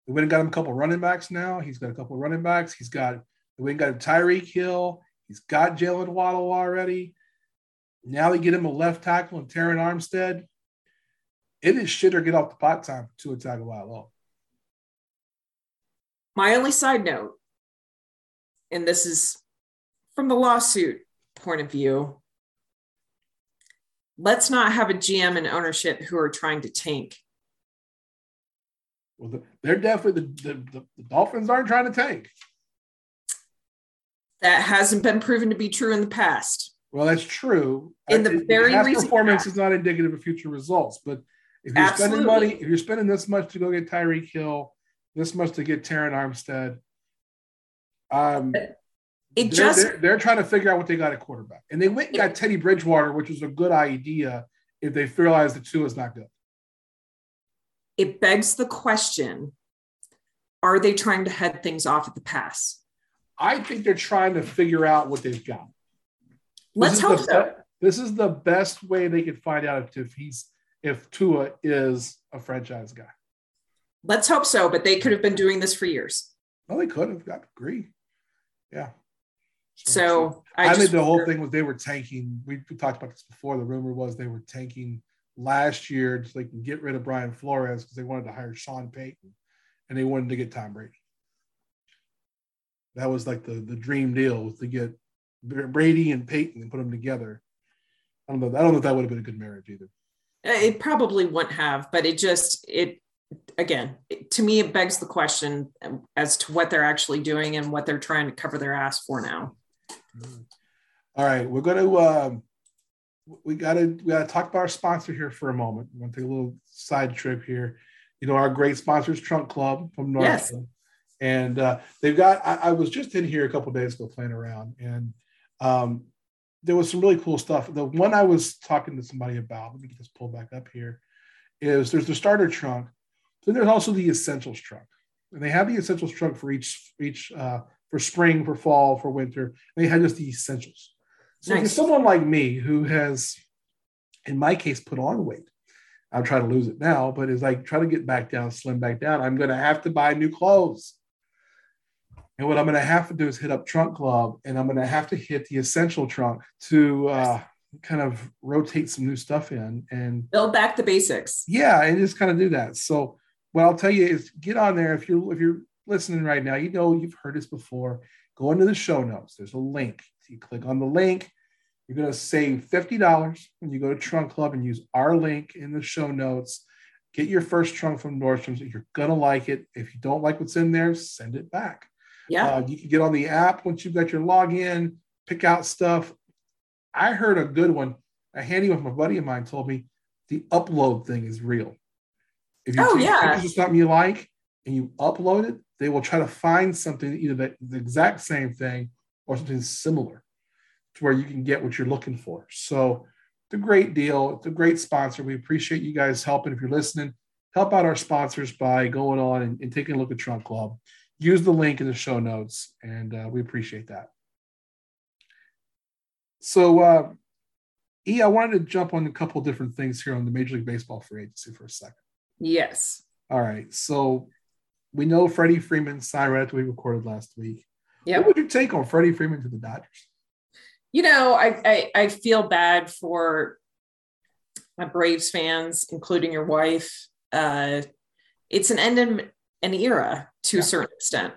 They went and got him a couple running backs now. He's got a couple running backs. He's got they went and got Tyreek Hill. He's got Jaylen Waddle already. Now they get him a left tackle and Terron Armstead. It is shit or get off the pot time for Tua Tagovailoa. My only side note, and this is from the lawsuit point of view, let's not have a GM and ownership who are trying to tank. Well, they're definitely the, the, the Dolphins aren't trying to tank. That hasn't been proven to be true in the past. Well, that's true. In the very past performance is not indicative of future results, but if you're Absolutely. spending money, if you're spending this much to go get Tyreek Hill, this much to get Terron Armstead. Um, it they're, just they're, they're, trying to figure out what they got at quarterback, and they went and got Teddy Bridgewater, which was a good idea if they realize the Tua is not good. It begs the question: Are they trying to head things off at the pass? I think they're trying to figure out what they've got. Let's hope so. This is the best way they could find out if he's if Tua is a franchise guy. Let's hope so, but they could have been doing this for years. Well, they could have. I agree. Yeah. So I, I think the whole thing was they were tanking. We, we, talked about this before. The rumor was they were tanking last year so they can get rid of Brian Flores because they wanted to hire Sean Payton and they wanted to get Tom Brady. That was like the the dream deal was to get Brady and Payton and put them together. I don't know. I don't know if that would have been a good marriage either. Uh, it probably wouldn't have, but it just it again to me it begs the question as to what they're actually doing and what they're trying to cover their ass for now. All right, we're going to uh, we got to we got to talk about our sponsor here for a moment. We're going to take a little side trip here. You know, our great sponsors, Trunk Club from North. Yes. And uh, they've got. I, I, was just in here a couple days ago playing around, and um, there was some really cool stuff. The one I was talking to somebody about. Let me get this pulled back up here. Is there's the starter trunk, then there's also the essentials trunk, and they have the essentials trunk for each each uh, for spring, for fall, for winter. They had just the essentials. So nice. someone like me who has, in my case, put on weight, I'm trying to lose it now, but is like trying to get back down, slim back down. I'm going to have to buy new clothes. And what I'm going to have to do is hit up Trunk Club and I'm going to have to hit the essential trunk to uh, kind of rotate some new stuff in and build back the basics. Yeah, and just kind of do that. So what I'll tell you is get on there if you're if you're listening right now, you know you've heard this before. Go into the show notes. There's a link. You click on the link. You're going to save $50 when you go to Trunk Club and use our link in the show notes. Get your first trunk from Nordstrom's. You're going to like it. If you don't like what's in there, send it back. Yeah. Uh, you can get on the app once you've got your login, pick out stuff. I heard a good one. A handy one from a buddy of mine told me the upload thing is real. If you oh, take yeah. pictures of something you like and you upload it, they will try to find something either the, the exact same thing or something similar to where you can get what you're looking for. So it's a great deal. It's a great sponsor. We appreciate you guys helping. If you're listening, help out our sponsors by going on and, and taking a look at Trunk Club. Use the link in the show notes, and uh, we appreciate that. So, uh, E, I wanted to jump on a couple different things here on the Major League Baseball free agency for a second. Yes. All right. So we know Freddie Freeman signed right after we recorded last week. Yeah. What would you take on Freddie Freeman to the Dodgers? You know, I, I, I feel bad for my Braves fans, including your wife. Uh, it's an end in an era to yeah. a certain extent.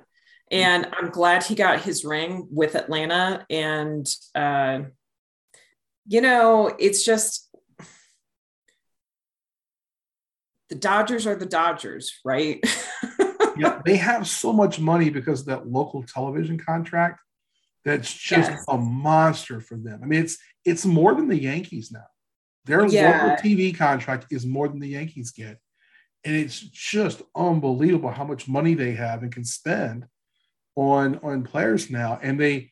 And I'm glad he got his ring with Atlanta. And, uh, you know, it's just the Dodgers are the Dodgers, right? yeah, they have so much money because of that local television contract. That's just yes. a monster for them. I mean, it's it's more than the Yankees now. Their yeah. local TV contract is more than the Yankees get. And it's just unbelievable how much money they have and can spend on on players now. And they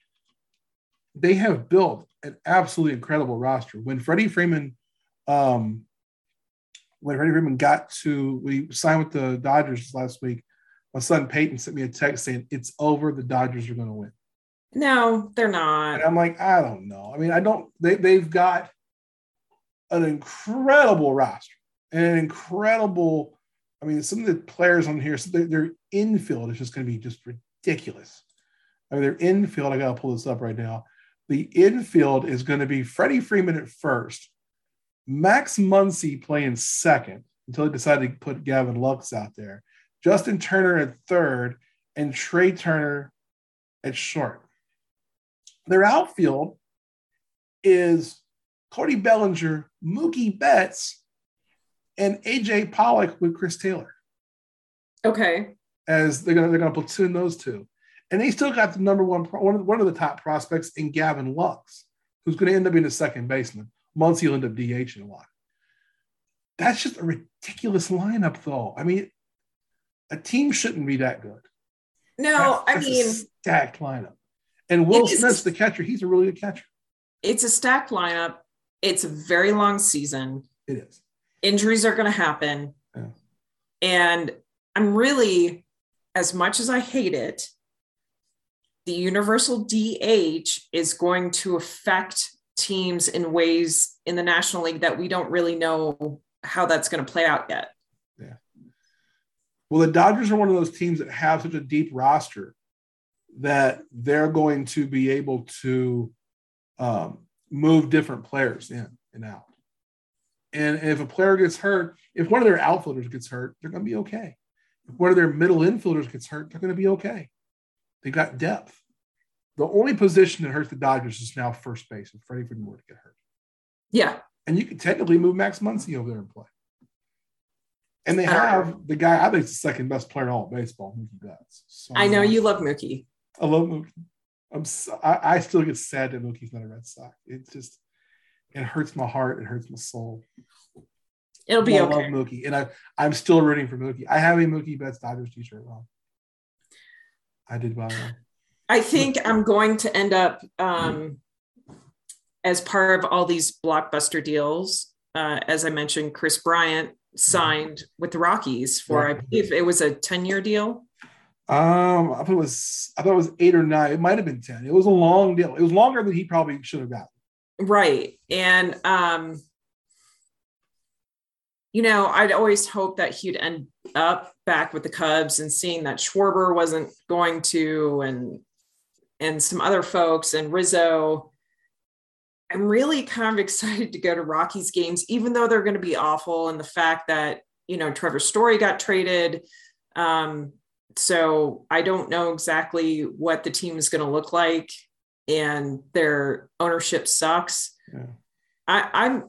they have built an absolutely incredible roster. When Freddie Freeman um when Freddie Freeman got to we signed with the Dodgers last week, my son Peyton sent me a text saying it's over. The Dodgers are going to win. No, they're not. And I'm like, I don't know. I mean, I don't. They they've got an incredible roster and an incredible. I mean, some of the players on here, so their, their infield is just going to be just ridiculous. I mean, their infield. I got to pull this up right now. The infield is going to be Freddie Freeman at first, Max Muncy playing second until they decided to put Gavin Lux out there. Justin Turner at third, and Trea Turner at short. Their outfield is Cody Bellinger, Mookie Betts, and AJ Pollock with Chris Taylor. Okay. As they're gonna they're gonna platoon those two, and they still got the number one one of, one of the top prospects in Gavin Lux, who's going to end up being a second baseman. Muncy will end up DH DHing a lot. That's just a ridiculous lineup, though. I mean, a team shouldn't be that good. No, that's, I mean stacked lineup. And Will Smith's the catcher. He's a really good catcher. It's a stacked lineup. It's a very long season. It is. Injuries are going to happen. Yeah. And I'm really, as much as I hate it, the universal DH is going to affect teams in ways in the National League that we don't really know how that's going to play out yet. Well, the Dodgers are one of those teams that have such a deep roster that they're going to be able to um, move different players in and out. And if a player gets hurt, if one of their outfielders gets hurt, they're going to be okay. If one of their middle infielders gets hurt, they're going to be okay. They've got depth. The only position that hurts the Dodgers is now first base, and Freddie Freeman to get hurt. Yeah. And you can technically move Max Muncy over there and play. And they have the guy I think is the second best player in all of baseball, Mookie Betts. So I know you love Mookie. I love Mookie. I'm so, I, I, still get sad that Mookie's not a Red Sox. It just it hurts my heart. It hurts my soul. It'll be I okay. love Mookie, and I I'm still rooting for Mookie. I have a Mookie Betts Dodgers T-shirt. Well, I did buy one. I think I'm going to end up um, as part of all these blockbuster deals. Uh, as I mentioned, Kris Bryant signed with the Rockies for I believe it was a 10 year deal. Um, I thought it was I thought it was eight or nine. It might have been 10. It was a long deal. It was longer than he probably should have gotten. Right. And um, you know, I'd always hoped that he'd end up back with the Cubs and seeing that Schwarber wasn't going to and and some other folks and Rizzo. I'm really kind of excited to go to Rockies games, even though they're going to be awful. And the fact that, you know, Trevor Story got traded. Um, so I don't know exactly what the team is going to look like, and their ownership sucks. Yeah. I, I'm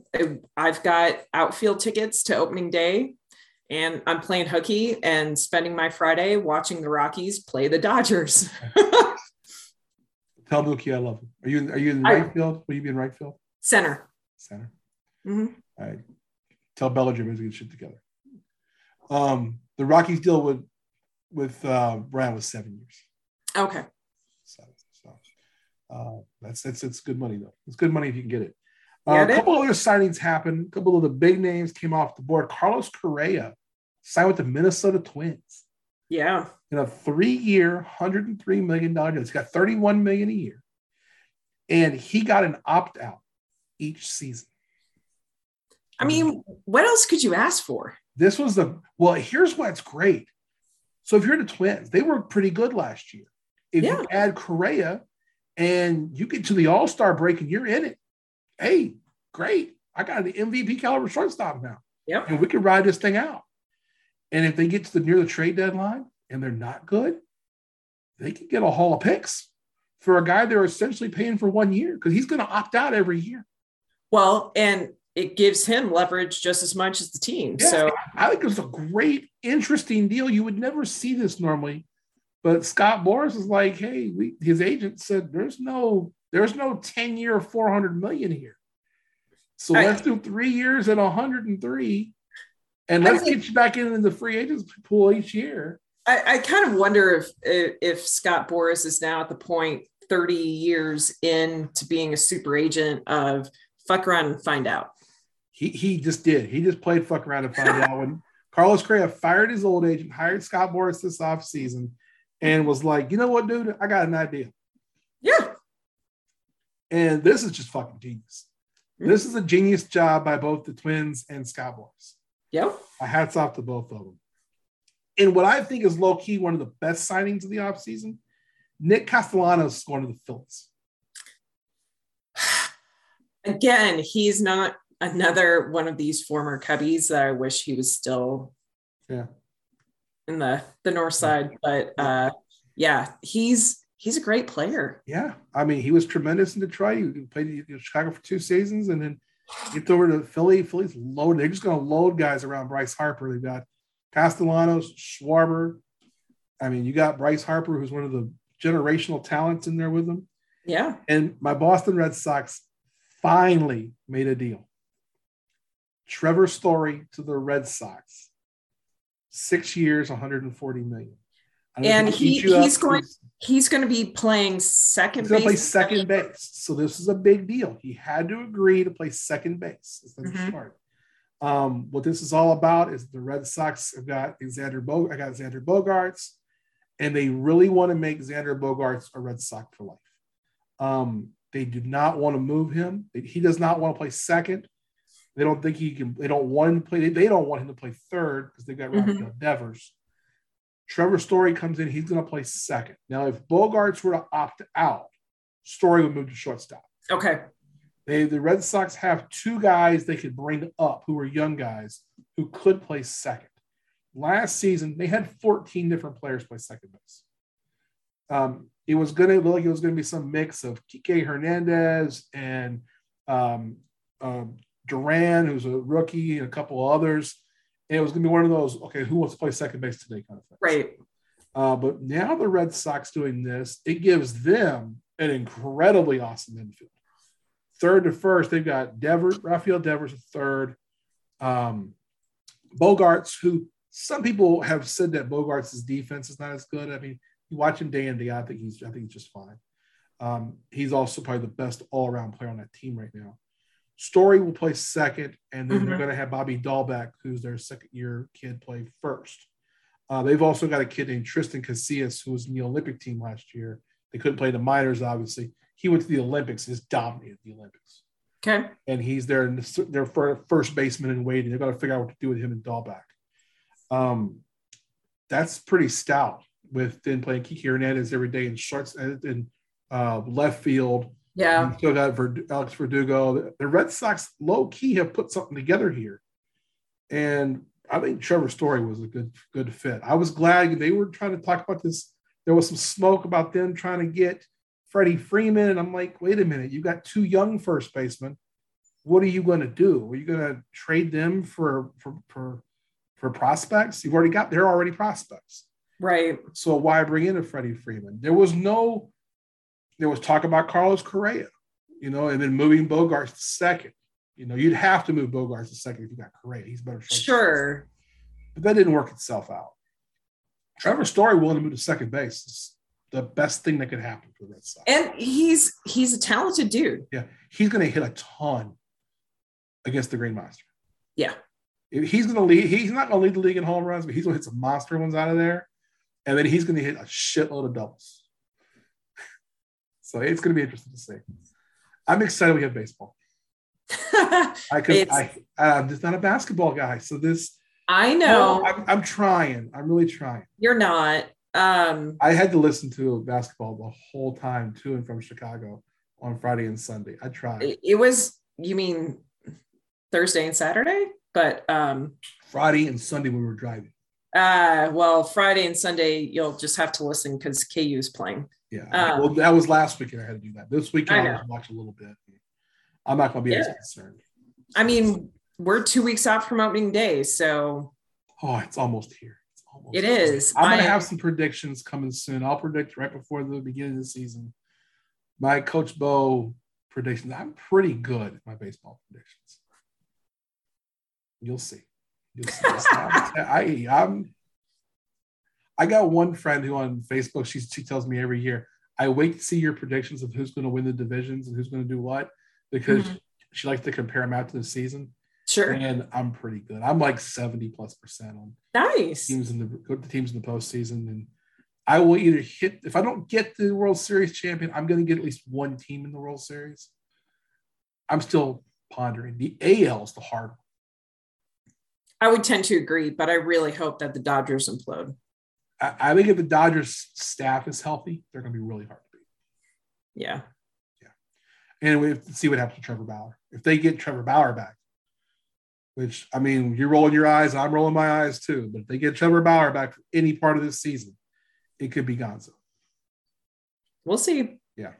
I've got outfield tickets to opening day, and I'm playing hooky and spending my Friday watching the Rockies play the Dodgers. Tell Mookie I love him. Are you are you in right field? Will you be in right field? Center. Center. Mm-hmm. All right. Tell Bellinger to get shit together. Um, the Rockies deal with with uh, Brown was seven years. Okay. So, so uh, that's that's it's good money though. It's good money if you can get it. Uh, a couple other signings happened. A couple of the big names came off the board. Carlos Correa signed with the Minnesota Twins. Yeah. In a three-year, $103 million deal. He's got 31 million a year. And he got an opt-out each season. I mean, what else could you ask for? This was the well, here's what's great. So if you're the twins, they were pretty good last year. If yeah. you add Correa and you get to the all-star break and you're in it, hey, great. I got an MVP caliber shortstop now. Yeah. And we can ride this thing out. And if they get to the near the trade deadline and they're not good, they can get a haul of picks for a guy they're essentially paying for one year because he's going to opt out every year. Well, and it gives him leverage just as much as the team. Yeah, so I think it's a great, interesting deal. You would never see this normally, but Scott Boras is like, hey, we, his agent said there's no there's no 10 year 400 million here. So I, let's do three years at 103 and let's think, get you back into the free agents pool each year. I, I kind of wonder if, if, Scott Boras is now at the point 30 years into being a super agent of fuck around and find out. He he just did. He just played fuck around and find out when Carlos Correa fired his old agent, hired Scott Boras this offseason, and was like, you know what, dude, I got an idea. Yeah. And this is just fucking genius. Mm-hmm. This is a genius job by both the twins and Scott Boras. Yep. My hats off to both of them. And what I think is low key one of the best signings of the offseason, Nick Castellanos is going to the Phillies. Again, he's not another one of these former Cubbies that I wish he was still yeah in the the north side. But uh yeah, he's he's a great player. Yeah. I mean, he was tremendous in Detroit. He played in Chicago for two seasons and then gets over to Philly. Philly's loaded. They're just gonna load guys around Bryce Harper. They've got Castellanos, Schwarber. I mean, you got Bryce Harper, who's one of the generational talents in there with them. Yeah. And my Boston Red Sox finally made a deal. Trevor Story to the Red Sox. Six years, 140 million. And he, he's going he's going to be playing second he's base. Play second base. So this is a big deal. He had to agree to play second base. That's mm-hmm. Um, what this is all about is the Red Sox have got Xander Bo- I got Xander Bogaerts, and they really want to make Xander Bogaerts a Red Sox for life. Um, they do not want to move him. He does not want to play second. They don't think he can. They don't want him to play. They don't want him to play third because they've got mm-hmm. Rafael Devers. Trevor Story comes in, he's going to play second. Now, if Bogaerts were to opt out, Story would move to shortstop. Okay. They, the Red Sox have two guys they could bring up who are young guys who could play second. Last season, they had 14 different players play second base. Um, it was going to look like it was going to be some mix of Kike Hernandez and um, um, Duran, who's a rookie, and a couple others. And it was going to be one of those, okay, who wants to play second base today kind of thing. Right. Uh, but now the Red Sox doing this, it gives them an incredibly awesome infield. Third to first, they've got Devers, Rafael Devers, a third. Um, Bogaerts, who some people have said that Bogaerts' defense is not as good. I mean, you watch him day in day out. I think he's I think he's just fine. Um, he's also probably the best all around player on that team right now. Story will play second, and then mm-hmm. they're going to have Bobby Dalbec, who's their second year kid, play first. Uh, they've also got a kid named Triston Casas, who was in the Olympic team last year. They couldn't play the minors, obviously. He went to the Olympics, has dominated the Olympics. Okay. And he's there, their, their first baseman in waiting. They've got to figure out what to do with him and Dalbec. Um, that's pretty stout with then playing Kike Hernandez every day in shorts and uh, left field. Yeah. You still got Verd- Alex Verdugo. The Red Sox low key have put something together here. And I think Trevor Story was a good good fit. I was glad they were trying to talk about this. There was some smoke about them trying to get Freddie Freeman. And I'm like, wait a minute, you got two young first basemen. What are you going to do? Are you going to trade them for for for for prospects? You've already got they're already prospects. Right. So why bring in a Freddie Freeman? There was no, there was talk about Carlos Correa, you know, and then moving Bogaerts to second. You know, you'd have to move Bogaerts to second if you got Correa. He's better. Sure. But that didn't work itself out. Trevor Story willing to move to second base is the best thing that could happen for the Red Sox. And he's he's a talented dude. Yeah, he's going to hit a ton against the Green Monster. Yeah, he's going to lead. He's not going to lead the league in home runs, but he's going to hit some monster ones out of there and then he's going to hit a shitload of doubles. So it's going to be interesting to see. I'm excited we have baseball. I could. I, I'm just not a basketball guy, so this. I know. Oh, I'm, I'm trying. I'm really trying. You're not. Um, I had to listen to basketball the whole time to and from Chicago on Friday and Sunday. I tried. It was. You mean Thursday and Saturday? But um, Friday and Sunday when we were driving. Uh, well, Friday and Sunday you'll just have to listen because KU is playing. Yeah. Um, well, that was last weekend. I had to do that. This weekend I, I watch a little bit. I'm not going to be yeah. as concerned. I mean, we're two weeks out from opening day, so. Oh, it's almost here. It's almost it here. is. I'm going to have some predictions coming soon. I'll predict right before the beginning of the season. My Coach Bo predictions. I'm pretty good at my baseball predictions. You'll see. I I'm I got one friend who on Facebook she she tells me every year I wait to see your predictions of who's going to win the divisions and who's going to do what because mm-hmm. she likes to compare them out to the season. Sure. And I'm pretty good. I'm like 70 plus percent on nice teams in the the teams in the postseason. And I will either hit if I don't get the World Series champion, I'm going to get at least one team in the World Series. I'm still pondering. The AL is the hard one. I would tend to agree, but I really hope that the Dodgers implode. I, I think if the Dodgers staff is healthy, they're going to be really hard to beat. Yeah. Yeah. And we have to see what happens to Trevor Bauer. If they get Trevor Bauer back, which I mean, you're rolling your eyes, I'm rolling my eyes too. But if they get Trevor Bauer back for any part of this season, it could be Gonzo. We'll see. Yeah.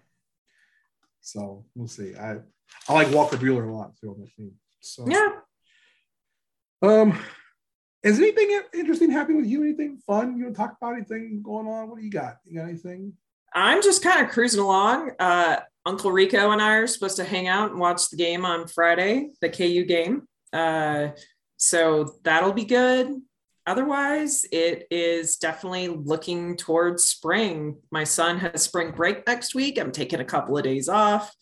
So we'll see. I I like Walker Buehler a lot too on the team. So yeah, um, is anything interesting happening with you? Anything fun? You want to talk about anything going on? What do you got? You got anything? I'm just kind of cruising along. Uh, Uncle Rico and I are supposed to hang out and watch the game on Friday, the KU game. Uh, so that'll be good. Otherwise, it is definitely looking towards spring. My son has spring break next week. I'm taking a couple of days off.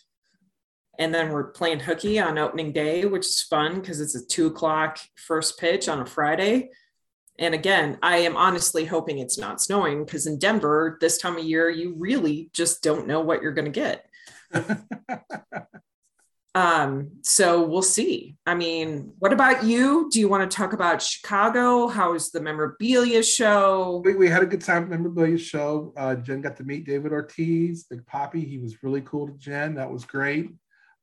And then we're playing hooky on opening day, which is fun because it's a two o'clock first pitch on a Friday. And again, I am honestly hoping it's not snowing because in Denver, this time of year, you really just don't know what you're going to get. Um, so we'll see. I mean, what about you? Do you want to talk about Chicago? How's the memorabilia show? We, we had a good time at the memorabilia show. Uh, Jen got to meet David Ortiz, Big Papi. He was really cool to Jen. That was great.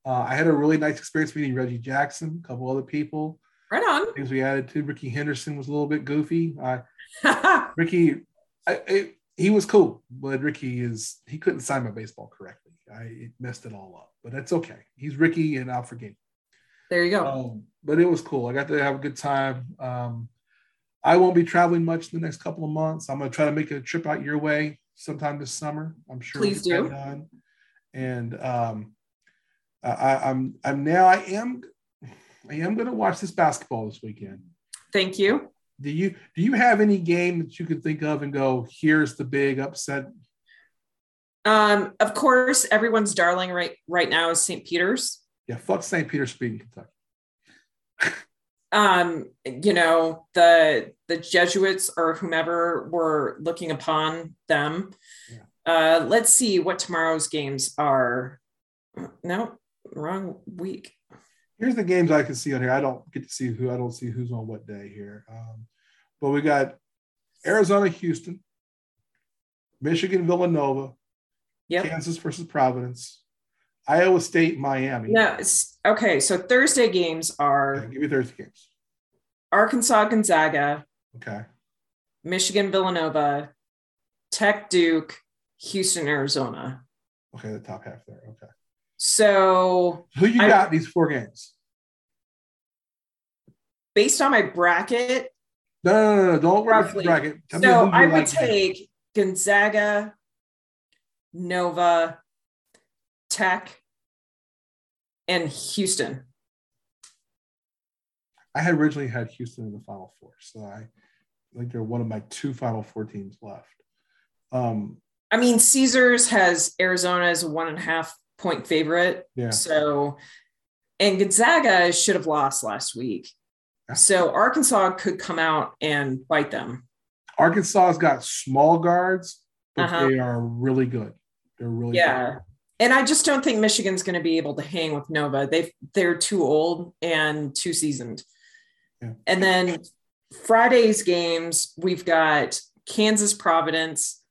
Uh, I had a really nice experience meeting Reggie Jackson, a couple other people. Right on. Things we added to Rickey Henderson was a little bit goofy. Uh, Rickey, I, I, he was cool, but Rickey is he couldn't sign my baseball correctly. I messed it all up, but that's okay. He's Ricky, and I'll forgive. There you go. Um, but it was cool. I got to have a good time. Um, I won't be traveling much in the next couple of months. I'm going to try to make a trip out your way sometime this summer. I'm sure. Please do. And um, I, I'm I'm now I am I am going to watch this basketball this weekend. Thank you. Do you do you have any game that you can think of and go, here's the big upset? Um, of course, everyone's darling right right now is St. Peter's. Yeah, fuck St. Peter's beating Kentucky. um, you know, the the Jesuits or whomever were looking upon them. Yeah. Uh, let's see what tomorrow's games are. No, wrong week. Here's the games I can see on here. I don't get to see who I don't see who's on what day here. Um, but we got Arizona, Houston, Michigan, Villanova, yep. Kansas versus Providence, Iowa State, Miami. No, okay. So Thursday games are. Okay, give me Thursday games. Arkansas, Gonzaga. Okay. Michigan, Villanova, Tech, Duke, Houston, Arizona. Okay, the top half there. Okay. So who you got I, these four games? Based on my bracket. No, no, no, no don't worry about bracket. Tell so I would like take Gonzaga, Nova, Tech, and Houston. I had originally had Houston in the Final Four, so I, I think they're one of my two Final Four teams left. Um, I mean, Caesars has Arizona as a one and a half point favorite. Yeah. So, and Gonzaga should have lost last week. So Arkansas could come out and bite them. Arkansas's got small guards, but uh-huh. they are really good. They're really yeah. Good. And I just don't think Michigan's going to be able to hang with Nova. They they're too old and too seasoned. Yeah. And then Friday's games, we've got Kansas Providence,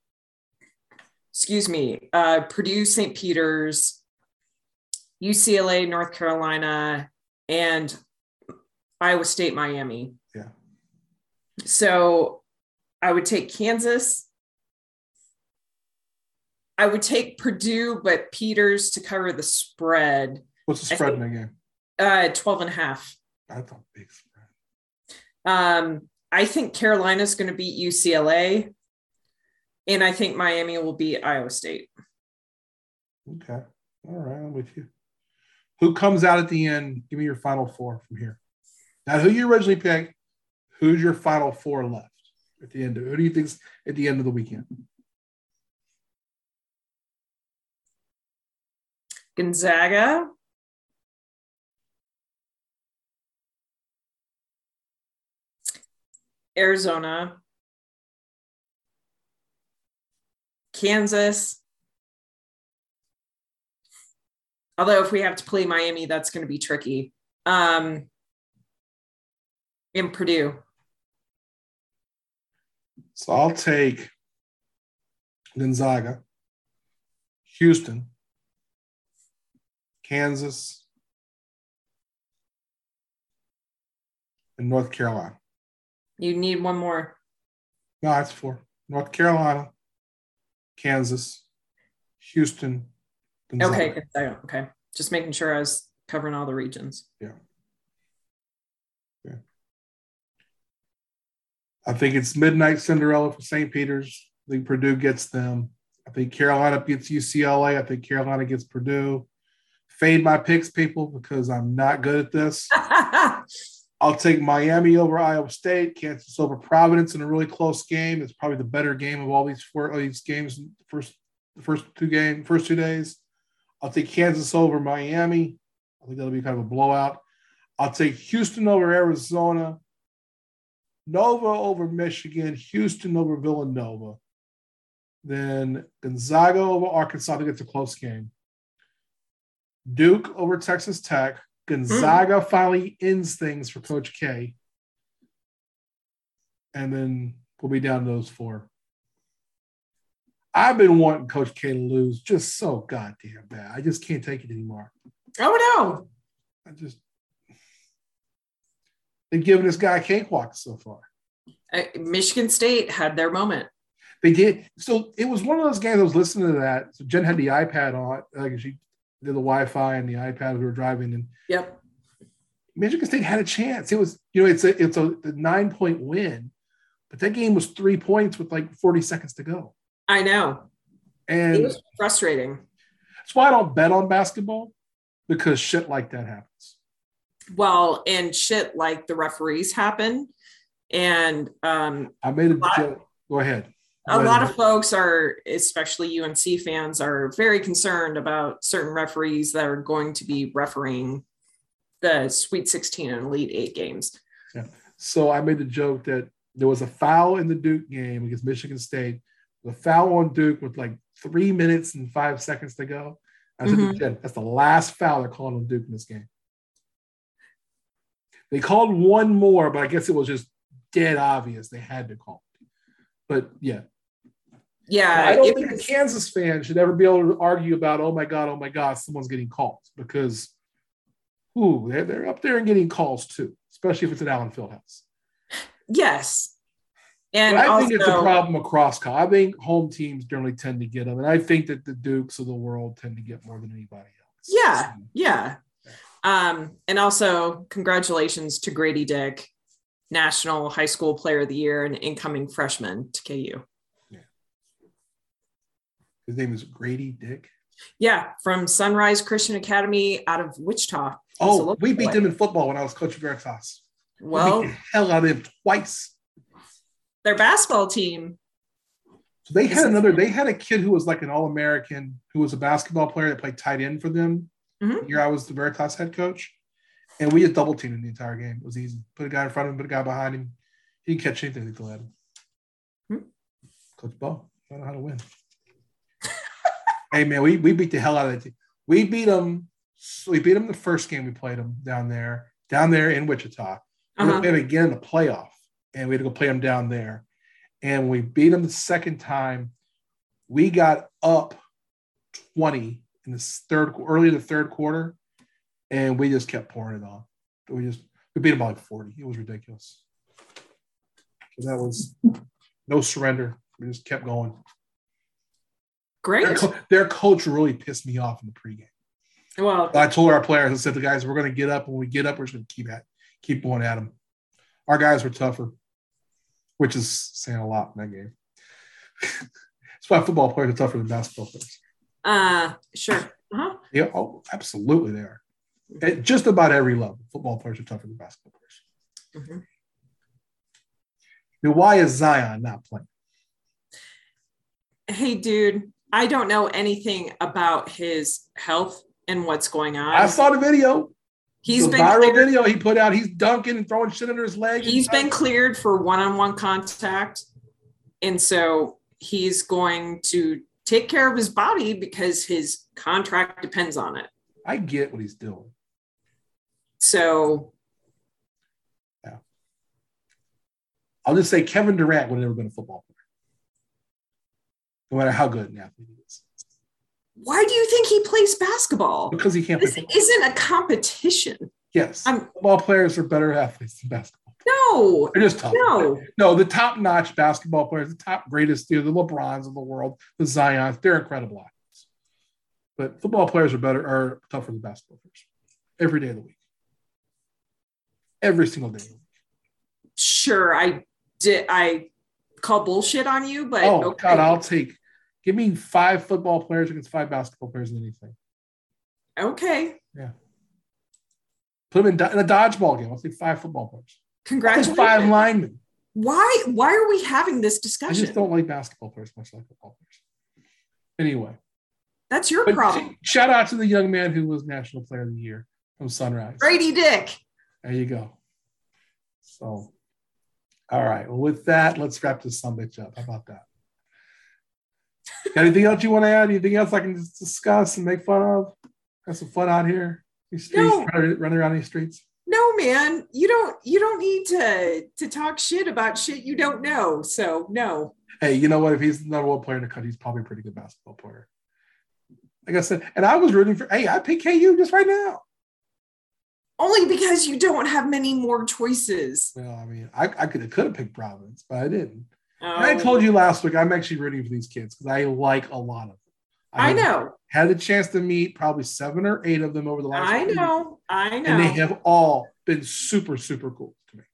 excuse me, uh, Purdue St. Peter's, UCLA, North Carolina, and Iowa State, Miami. Yeah. So I would take Kansas. I would take Purdue, but Peters to cover the spread. What's the spread think, in the game? Uh, 12 and a half. That's a big spread. Um, I think Carolina's going to beat UCLA, and I think Miami will beat Iowa State. Okay. All right. I'm with you. Who comes out at the end? Give me your final four from here. Now, who you originally picked? Who's your final four left at the end? Of, who do you think's at the end of the weekend? Gonzaga. Arizona. Kansas. Although if we have to play Miami, that's going to be tricky. Um, in Purdue. So I'll take Gonzaga, Houston, Kansas, and North Carolina. You need one more. No, that's four. North Carolina, Kansas, Houston, Gonzaga. Okay, okay. Just making sure I was covering all the regions. Yeah. Yeah. I think it's midnight Cinderella for St. Peter's. I think Purdue gets them. I think Carolina gets UCLA. I think Carolina gets Purdue. Fade my picks, people, because I'm not good at this. I'll take Miami over Iowa State, Kansas over Providence in a really close game. It's probably the better game of all these four all these games. First, the first two game, first two days. I'll take Kansas over Miami. I think that'll be kind of a blowout. I'll take Houston over Arizona, Nova over Michigan, Houston over Villanova, then Gonzaga over Arkansas. I think it's a close game. Duke over Texas Tech. Gonzaga mm. finally ends things for Coach K. And then we'll be down to those four. I've been wanting Coach K to lose just so goddamn bad. I just can't take it anymore. Oh no. I just they've given this guy a cakewalk so far. Uh, Michigan State had their moment. They did. So it was one of those games I was listening to that. So Jen had the iPad on, like she did the Wi-Fi and the iPad we were driving, and yep. Michigan State had a chance. It was, you know, it's a it's a, a nine point win, but that game was three points with like 40 seconds to go. I know. And it was frustrating. That's why I don't bet on basketball because shit like that happens. Well, and shit like the referees happen. And um I made a lot, joke. Go ahead. Go a lot of folks are, especially UNC fans, are very concerned about certain referees that are going to be refereeing the Sweet 16 and Elite Eight games. Yeah. So I made the joke that there was a foul in the Duke game against Michigan State. The foul on Duke with like three minutes and five seconds to go. I mm-hmm. that's the last foul they're calling on Duke in this game. They called one more, but I guess it was just dead obvious they had to call. But yeah. Yeah. I don't think a Kansas fan should ever be able to argue about, oh my God, oh my God, someone's getting called because ooh, they're, they're up there and getting calls too, especially if it's at Allen Fieldhouse. Yes. And but I also, think it's a problem across. I think home teams generally tend to get them, and I think that the Dukes of the world tend to get more than anybody else. Yeah, so, yeah. Um, and also, congratulations to Gradey Dick, National High School Player of the Year and incoming freshman to KU. Yeah. His name is Gradey Dick. Yeah, from Sunrise Christian Academy out of Wichita. Oh, we beat boy. them in football when I was coaching Veritas. Well, we hell out of them twice. Their basketball team. So they had another. They had a kid who was like an All American, who was a basketball player that played tight end for them. Mm-hmm. The year I was the Veritas head coach, and we just double teamed him the entire game. It was easy. Put a guy in front of him, put a guy behind him. He didn't catch anything. They threw at him. Mm-hmm. Coach Bo, I don't know how to win. hey man, we, we beat the hell out of that team. We beat them. We beat them the first game we played them down there, down there in Wichita. We uh-huh. played them again in the playoff, and we had to go play them down there. And we beat them the second time. We got up 20 in the third, early in the third quarter, and we just kept pouring it on. We just we beat them by like 40. It was ridiculous. So that was no surrender. We just kept going. Great. Their, co- their, coach really pissed me off in the pregame. Well, I told our players, I said, the guys, we're going to get up. When we get up, we're just going to keep at, keep going at them. Our guys were tougher, which is saying a lot in that game. That's why football players are tougher than basketball players. Uh, sure. Uh-huh. Yeah, oh, absolutely, they are. At just about every level, football players are tougher than basketball players. Mm-hmm. Now, why is Zion not playing? Hey, dude, I don't know anything about his health and what's going on. I saw the video. He's the been viral cleared. video he put out. He's dunking and throwing shit under his leg. He's been cleared for one-on-one contact, and so he's going to take care of his body because his contract depends on it. I get what he's doing. So, yeah, I'll just say Kevin Durant would have never been a football player no matter how good an athlete. Why do you think he plays basketball? Because he can't. This isn't a competition. Yes, I'm, football players are better athletes than basketball. No, they're just tough. No, no, the top-notch basketball players, the top greatest, you know, the LeBrons of the world, the Zions, they're incredible athletes. But football players are better, are tougher than basketball players every day of the week, every single day of the week. Sure, I did. I call bullshit on you, but oh okay. God, I'll take. Give me five football players against five basketball players in anything. Okay. Yeah. Put them in, in a dodgeball game. I'll say five football players. Congratulations. Five linemen. Why? Why are we having this discussion? I just don't like basketball players much like football players. Anyway. That's your problem. Shout out to the young man who was National Player of the Year from Sunrise. Gradey Dick. There you go. So all right. Well, with that, let's wrap this some up. How about that? Anything else you want to add? Anything else I can discuss and make fun of? Got some fun out here. These streets, no. running, running around these streets. No, man, you don't. You don't need to to talk shit about shit you don't know. So no. Hey, you know what? If he's the number one player in the country, he's probably a pretty good basketball player. Like I said, and I was rooting for. Hey, I pick KU just right now. Only because you don't have many more choices. Well, I mean, I, I could have could have picked Providence, but I didn't. I oh. told you last week I'm actually rooting for these kids because I like a lot of them. I, I know. Had the chance to meet probably seven or eight of them over the last. I know. I know. And they have all been super, super cool to me.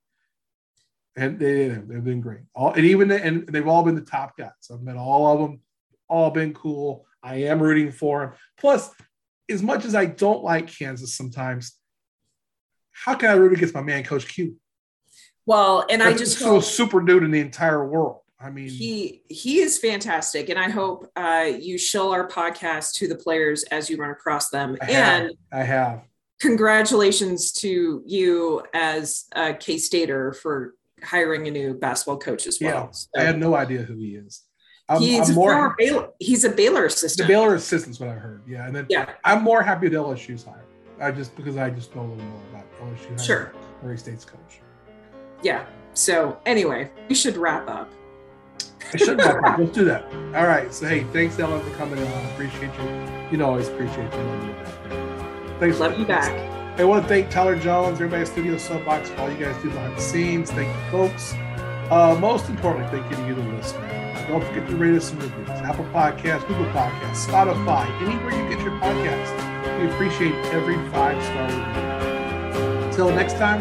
And they, they've been great. All and even and they've all been the top guys. I've met all of them. All been cool. I am rooting for them. Plus, as much as I don't like Kansas sometimes, how can I root against my man, Coach Q? Well, and That's I just so super dude in the entire world. I mean, he he is fantastic, and I hope uh, you show our podcast to the players as you run across them. I and I have congratulations to you as a K Stater for hiring a new basketball coach as well. Yeah, so, I had no idea who he is. I'm, he's I'm more Baylor, he's a Baylor assistant. The Baylor assistant's what I heard. Yeah, and then yeah, I'm more happy with LSU's hire. I just because I just know a little more about LSU. Sure, Murray State's coach. Yeah. So anyway, we should wrap up. I should wrap up. Let's do that. All right. So hey, thanks Ellen for coming on. I appreciate you. You know, always appreciate you. Thanks. Love you back. I want to thank Tyler Jones, everybody at Studio Soapbox, for all you guys do behind the scenes. Thank you, folks. Uh, most importantly, thank you to you, the listener. Don't forget to rate us some reviews. Apple Podcasts, Google Podcasts, Spotify, anywhere you get your podcast. We appreciate every five star review. Until next time,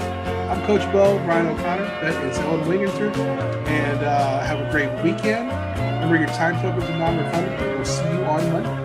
I'm Coach Bo, Brian O'Connor. That is Ellen Winginter. And uh, have a great weekend. Remember, your time tokens are non refundable. We'll see you on Monday.